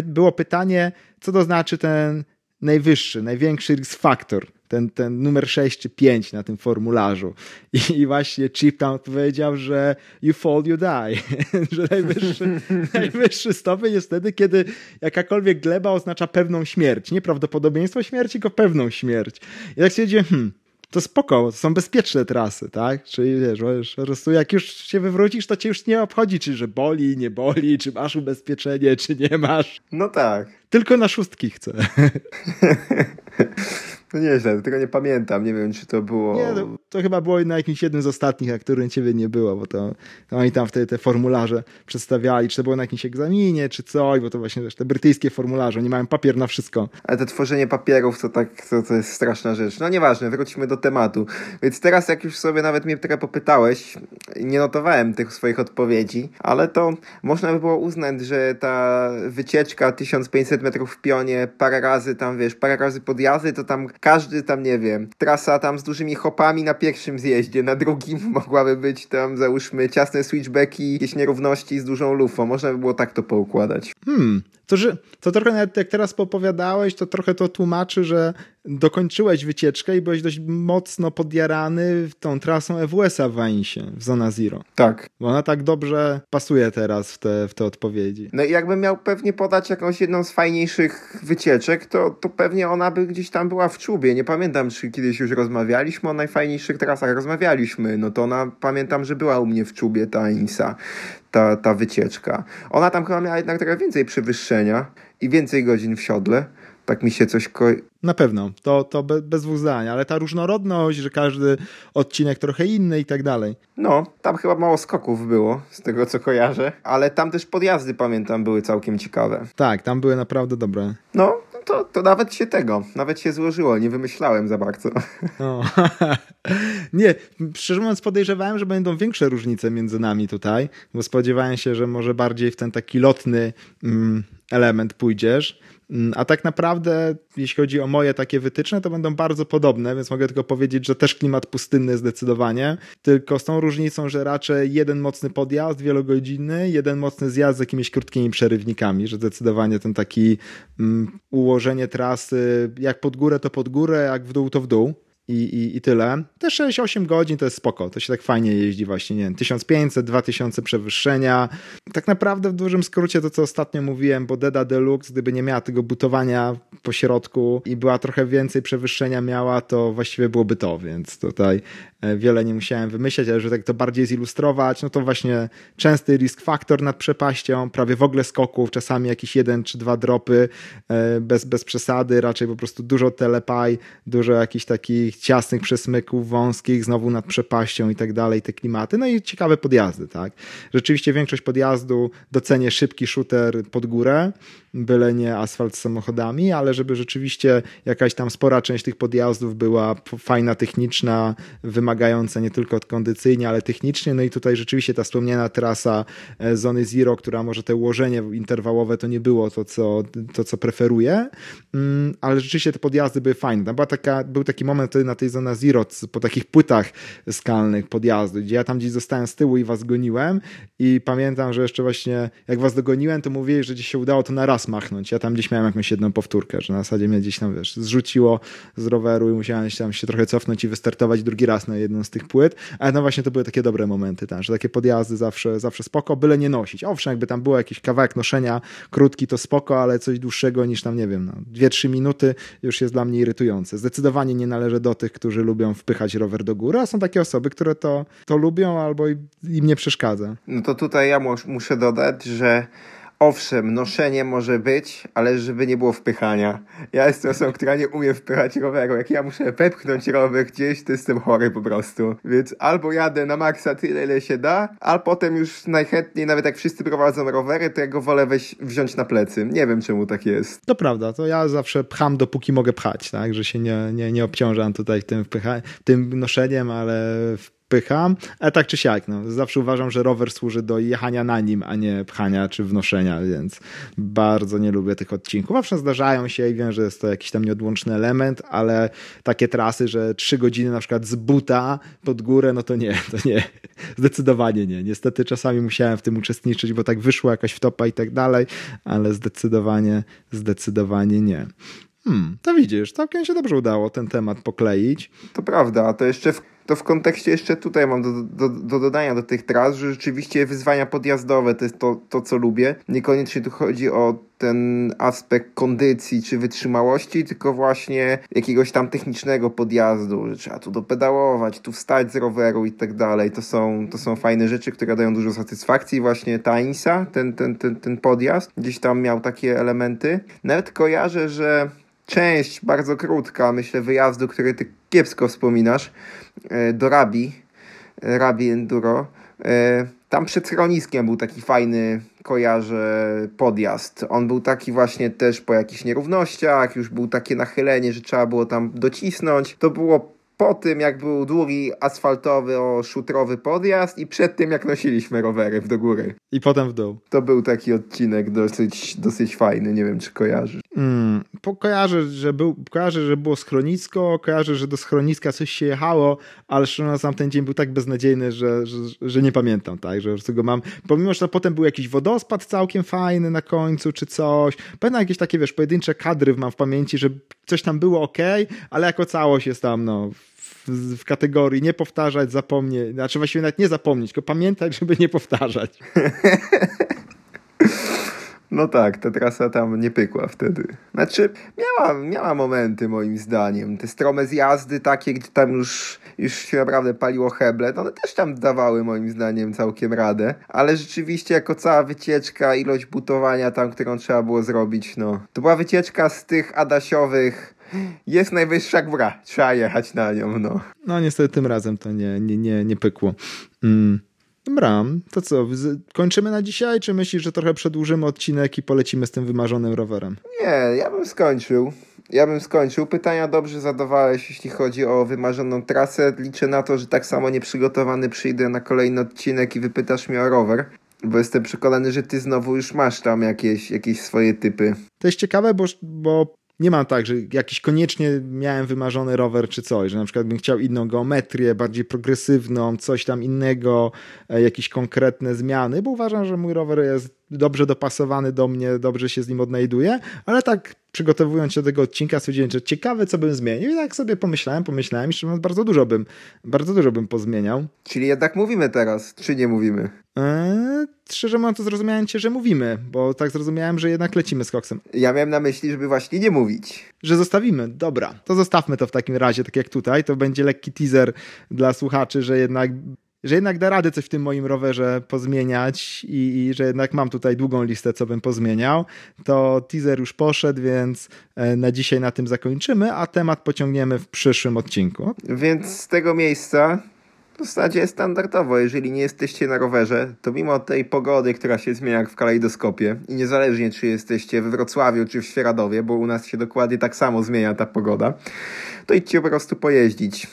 Było pytanie, co to znaczy ten najwyższy, największy risk factor ten, ten numer 6 czy 5 na tym formularzu. I, i właśnie Chip tam powiedział, że you fall, you die. że najwyższy, najwyższy stopień jest wtedy, kiedy jakakolwiek gleba oznacza pewną śmierć. Nie prawdopodobieństwo śmierci, tylko pewną śmierć. I tak stwierdziłem, hmm, to spoko, to są bezpieczne trasy, tak? Czyli wiesz, wiesz, po prostu jak już się wywrócisz, to cię już nie obchodzi, czy że boli, nie boli, czy masz ubezpieczenie, czy nie masz. No tak. Tylko na szóstki chcę. No nieźle, tego nie pamiętam. Nie wiem, czy to było. Nie, to, to, chyba było na jakimś jednym z ostatnich, na którym ciebie nie było, bo to, to oni tam wtedy te formularze przedstawiali, czy to było na jakimś egzaminie, czy coś, bo to właśnie też te brytyjskie formularze, oni mają papier na wszystko. Ale to tworzenie papierów to tak, to, to jest straszna rzecz. No nieważne, wróćmy do tematu. Więc teraz, jak już sobie nawet mnie trochę popytałeś, nie notowałem tych swoich odpowiedzi, ale to można by było uznać, że ta wycieczka 1500 metrów w pionie, parę razy tam, wiesz, parę razy podjazdy, to tam każdy tam, nie wiem, trasa tam z dużymi hopami na pierwszym zjeździe, na drugim mogłaby być tam, załóżmy, ciasne switchbacki, jakieś nierówności z dużą lufą. Można by było tak to poukładać. Hmm, to, że, to trochę nawet jak teraz popowiadałeś, to trochę to tłumaczy, że dokończyłeś wycieczkę i byłeś dość mocno podjarany tą trasą EWS-a w Wainsie, w Zona Zero. Tak. Bo ona tak dobrze pasuje teraz w te, w te odpowiedzi. No i jakbym miał pewnie podać jakąś jedną z fajniejszych wycieczek, to, to pewnie ona by gdzieś tam była w czubie. Nie pamiętam, czy kiedyś już rozmawialiśmy o najfajniejszych trasach. Rozmawialiśmy, no to ona, pamiętam, że była u mnie w czubie ta Insa, ta, ta wycieczka. Ona tam chyba miała jednak trochę więcej przewyższenia i więcej godzin w siodle. Tak mi się coś ko na pewno, to, to be, bez dwóch zdań, ale ta różnorodność, że każdy odcinek trochę inny i tak dalej. No, tam chyba mało skoków było, z tego co kojarzę, ale tam też podjazdy, pamiętam, były całkiem ciekawe. Tak, tam były naprawdę dobre. No, to, to nawet się tego, nawet się złożyło, nie wymyślałem za bardzo. No. nie, szczerze mówiąc podejrzewałem, że będą większe różnice między nami tutaj, bo spodziewałem się, że może bardziej w ten taki lotny mm, element pójdziesz, a tak naprawdę, jeśli chodzi o moje takie wytyczne, to będą bardzo podobne, więc mogę tylko powiedzieć, że też klimat pustynny zdecydowanie, tylko z tą różnicą, że raczej jeden mocny podjazd wielogodzinny, jeden mocny zjazd z jakimiś krótkimi przerywnikami, że zdecydowanie ten taki um, ułożenie trasy, jak pod górę to pod górę, jak w dół to w dół i, i, i tyle. Te 6-8 godzin to jest spoko, to się tak fajnie jeździ właśnie, nie wiem, 1500, 2000 przewyższenia. Tak naprawdę w dużym skrócie to, co ostatnio mówiłem, bo Deda Deluxe, gdyby nie miała tego butowania po środku i była trochę więcej przewyższenia miała, to właściwie byłoby to, więc tutaj wiele nie musiałem wymyślać, ale że tak to bardziej zilustrować, no to właśnie częsty risk factor nad przepaścią, prawie w ogóle skoków, czasami jakiś jeden czy dwa dropy e, bez, bez przesady, raczej po prostu dużo telepaj, dużo jakichś takich ciasnych przesmyków wąskich, znowu nad przepaścią i tak dalej, te klimaty. No i ciekawe podjazdy, tak. Rzeczywiście większość podjazdu docenię szybki shooter pod górę, byle nie asfalt z samochodami, ale żeby rzeczywiście jakaś tam spora część tych podjazdów była fajna, techniczna, wymagająca nie tylko kondycyjnie, ale technicznie. No i tutaj rzeczywiście ta wspomniana trasa e, Zony Zero, która może te ułożenie interwałowe to nie było to, co, to, co preferuję, mm, ale rzeczywiście te podjazdy były fajne. Była taka, był taki moment wtedy na tej Zona Zero po takich płytach skalnych podjazdu, gdzie ja tam gdzieś zostałem z tyłu i was goniłem i pamiętam, że jeszcze właśnie jak was dogoniłem, to mówili, że gdzieś się udało to na raz machnąć. Ja tam gdzieś miałem jakąś jedną powtórkę, że na zasadzie mnie gdzieś tam, wiesz, zrzuciło z roweru i musiałem się tam się trochę cofnąć i wystartować drugi raz na jedną z tych płyt, ale no właśnie to były takie dobre momenty tam, że takie podjazdy zawsze, zawsze spoko, byle nie nosić. Owszem, jakby tam było jakiś kawałek noszenia krótki, to spoko, ale coś dłuższego niż tam, nie wiem, no, 2-3 minuty już jest dla mnie irytujące. Zdecydowanie nie należy do tych, którzy lubią wpychać rower do góry, a są takie osoby, które to, to lubią albo im nie przeszkadza. No to tutaj ja muszę dodać, że owszem, noszenie może być, ale żeby nie było wpychania. Ja jestem osobą, która nie umie wpychać roweru. Jak ja muszę wepchnąć rower gdzieś, to jestem chory po prostu. Więc albo jadę na maksa tyle, ile się da, a potem już najchętniej, nawet jak wszyscy prowadzą rowery, to ja go wolę weź, wziąć na plecy. Nie wiem, czemu tak jest. To prawda, to ja zawsze pcham, dopóki mogę pchać, tak? Że się nie, nie, nie obciążam tutaj tym, wpycha- tym noszeniem, ale pycham, ale tak czy siak, no, zawsze uważam, że rower służy do jechania na nim, a nie pchania czy wnoszenia, więc bardzo nie lubię tych odcinków. Owszem, zdarzają się i wiem, że jest to jakiś tam nieodłączny element, ale takie trasy, że trzy godziny na przykład z buta pod górę, no to nie, to nie. Zdecydowanie nie. Niestety czasami musiałem w tym uczestniczyć, bo tak wyszło jakaś wtopa i tak dalej, ale zdecydowanie, zdecydowanie nie. Hmm, to widzisz, całkiem się dobrze udało ten temat pokleić. To prawda, a to jeszcze w to w kontekście jeszcze tutaj mam do, do, do, dodania do tych tras, że rzeczywiście wyzwania podjazdowe to jest to, to, co lubię. Niekoniecznie tu chodzi o ten aspekt kondycji czy wytrzymałości, tylko właśnie jakiegoś tam technicznego podjazdu, że trzeba tu dopedałować, tu wstać z roweru i tak dalej. To są, to są fajne rzeczy, które dają dużo satysfakcji. Właśnie Tainsa, ten, ten, ten, ten podjazd, gdzieś tam miał takie elementy. Nawet kojarzę, że część bardzo krótka, myślę, wyjazdu, który ty kiepsko wspominasz, e, do Rabi, Rabi Enduro. E, tam przed schroniskiem był taki fajny, kojarzę, podjazd. On był taki właśnie też po jakichś nierównościach, już był takie nachylenie, że trzeba było tam docisnąć. To było po tym, jak był długi asfaltowy, o szutrowy podjazd i przed tym, jak nosiliśmy rowery w do góry. I potem w dół. To był taki odcinek dosyć, dosyć fajny, nie wiem czy kojarzysz. Mm, kojarzę, że był, kojarzę, że było schronisko, kojarzę, że do schroniska coś się jechało, ale szczerze sam ten dzień był tak beznadziejny, że, że, że nie pamiętam, tak, że po go mam, pomimo, że potem był jakiś wodospad całkiem fajny na końcu, czy coś, pamiętam jakieś takie, wiesz, pojedyncze kadry mam w pamięci, że coś tam było ok, ale jako całość jest tam, no, w, kategorii nie powtarzać, zapomnieć, znaczy właściwie nawet nie zapomnieć, tylko pamiętać, żeby nie powtarzać. No tak, ta trasa tam nie pykła wtedy. Znaczy, miała, miała momenty moim zdaniem. Te strome zjazdy takie, gdzie tam już, już się naprawdę paliło heble, to one też tam dawały moim zdaniem całkiem radę. Ale rzeczywiście jako cała wycieczka, ilość butowania tam, którą trzeba było zrobić, no. To była wycieczka z tych adasiowych jest najwyższa góra, trzeba jechać na nią, no. No niestety tym razem to nie, nie, nie, nie pykło. Mm. To co, kończymy na dzisiaj, czy myślisz, że trochę przedłużymy odcinek i polecimy z tym wymarzonym rowerem? Nie, ja bym skończył. Ja bym skończył. Pytania dobrze zadawałeś, jeśli chodzi o wymarzoną trasę. Liczę na to, że tak samo nieprzygotowany przyjdę na kolejny odcinek i wypytasz mnie o rower. Bo jestem przekonany, że ty znowu już masz tam jakieś, jakieś swoje typy. To jest ciekawe, bo, bo nie mam tak, że jakiś koniecznie miałem wymarzony rower czy coś, że na przykład bym chciał inną geometrię, bardziej progresywną, coś tam innego, e, jakieś konkretne zmiany, bo uważam, że mój rower jest dobrze dopasowany do mnie, dobrze się z nim odnajduje, ale tak przygotowując się do tego odcinka stwierdziłem, że ciekawe co bym zmienił i tak sobie pomyślałem, pomyślałem i szczerze mówiąc bardzo dużo bym, bardzo dużo bym pozmieniał. Czyli jednak mówimy teraz, czy nie mówimy? Eee, szczerze mówiąc to zrozumiałem cię, że mówimy, bo tak zrozumiałem, że jednak lecimy z koksem. Ja miałem na myśli, żeby właśnie nie mówić. Że zostawimy, dobra, to zostawmy to w takim razie, tak jak tutaj, to będzie lekki teaser dla słuchaczy, że jednak że jednak da radę coś w tym moim rowerze pozmieniać i, i, że jednak mam tutaj długą listę, co bym pozmieniał, to teaser już poszedł, więc e, na dzisiaj na tym zakończymy, a temat pociągniemy w przyszłym odcinku. Więc z tego miejsca w zasadzie standardowo, jeżeli nie jesteście na rowerze, to mimo tej pogody, która się zmienia jak w kalejdoskopie i niezależnie czy jesteście we Wrocławiu czy w Świeradowie, bo u nas się dokładnie tak samo zmienia ta pogoda, to idźcie po prostu pojeździć.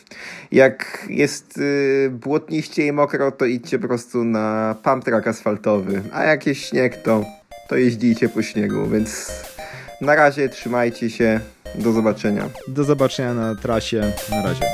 Jak jest yy, błotniście i mokro, to idźcie po prostu na pump track asfaltowy, a jak jest śnieg, to, to jeździcie po śniegu, więc na razie trzymajcie się, do zobaczenia. Do zobaczenia na trasie, na razie.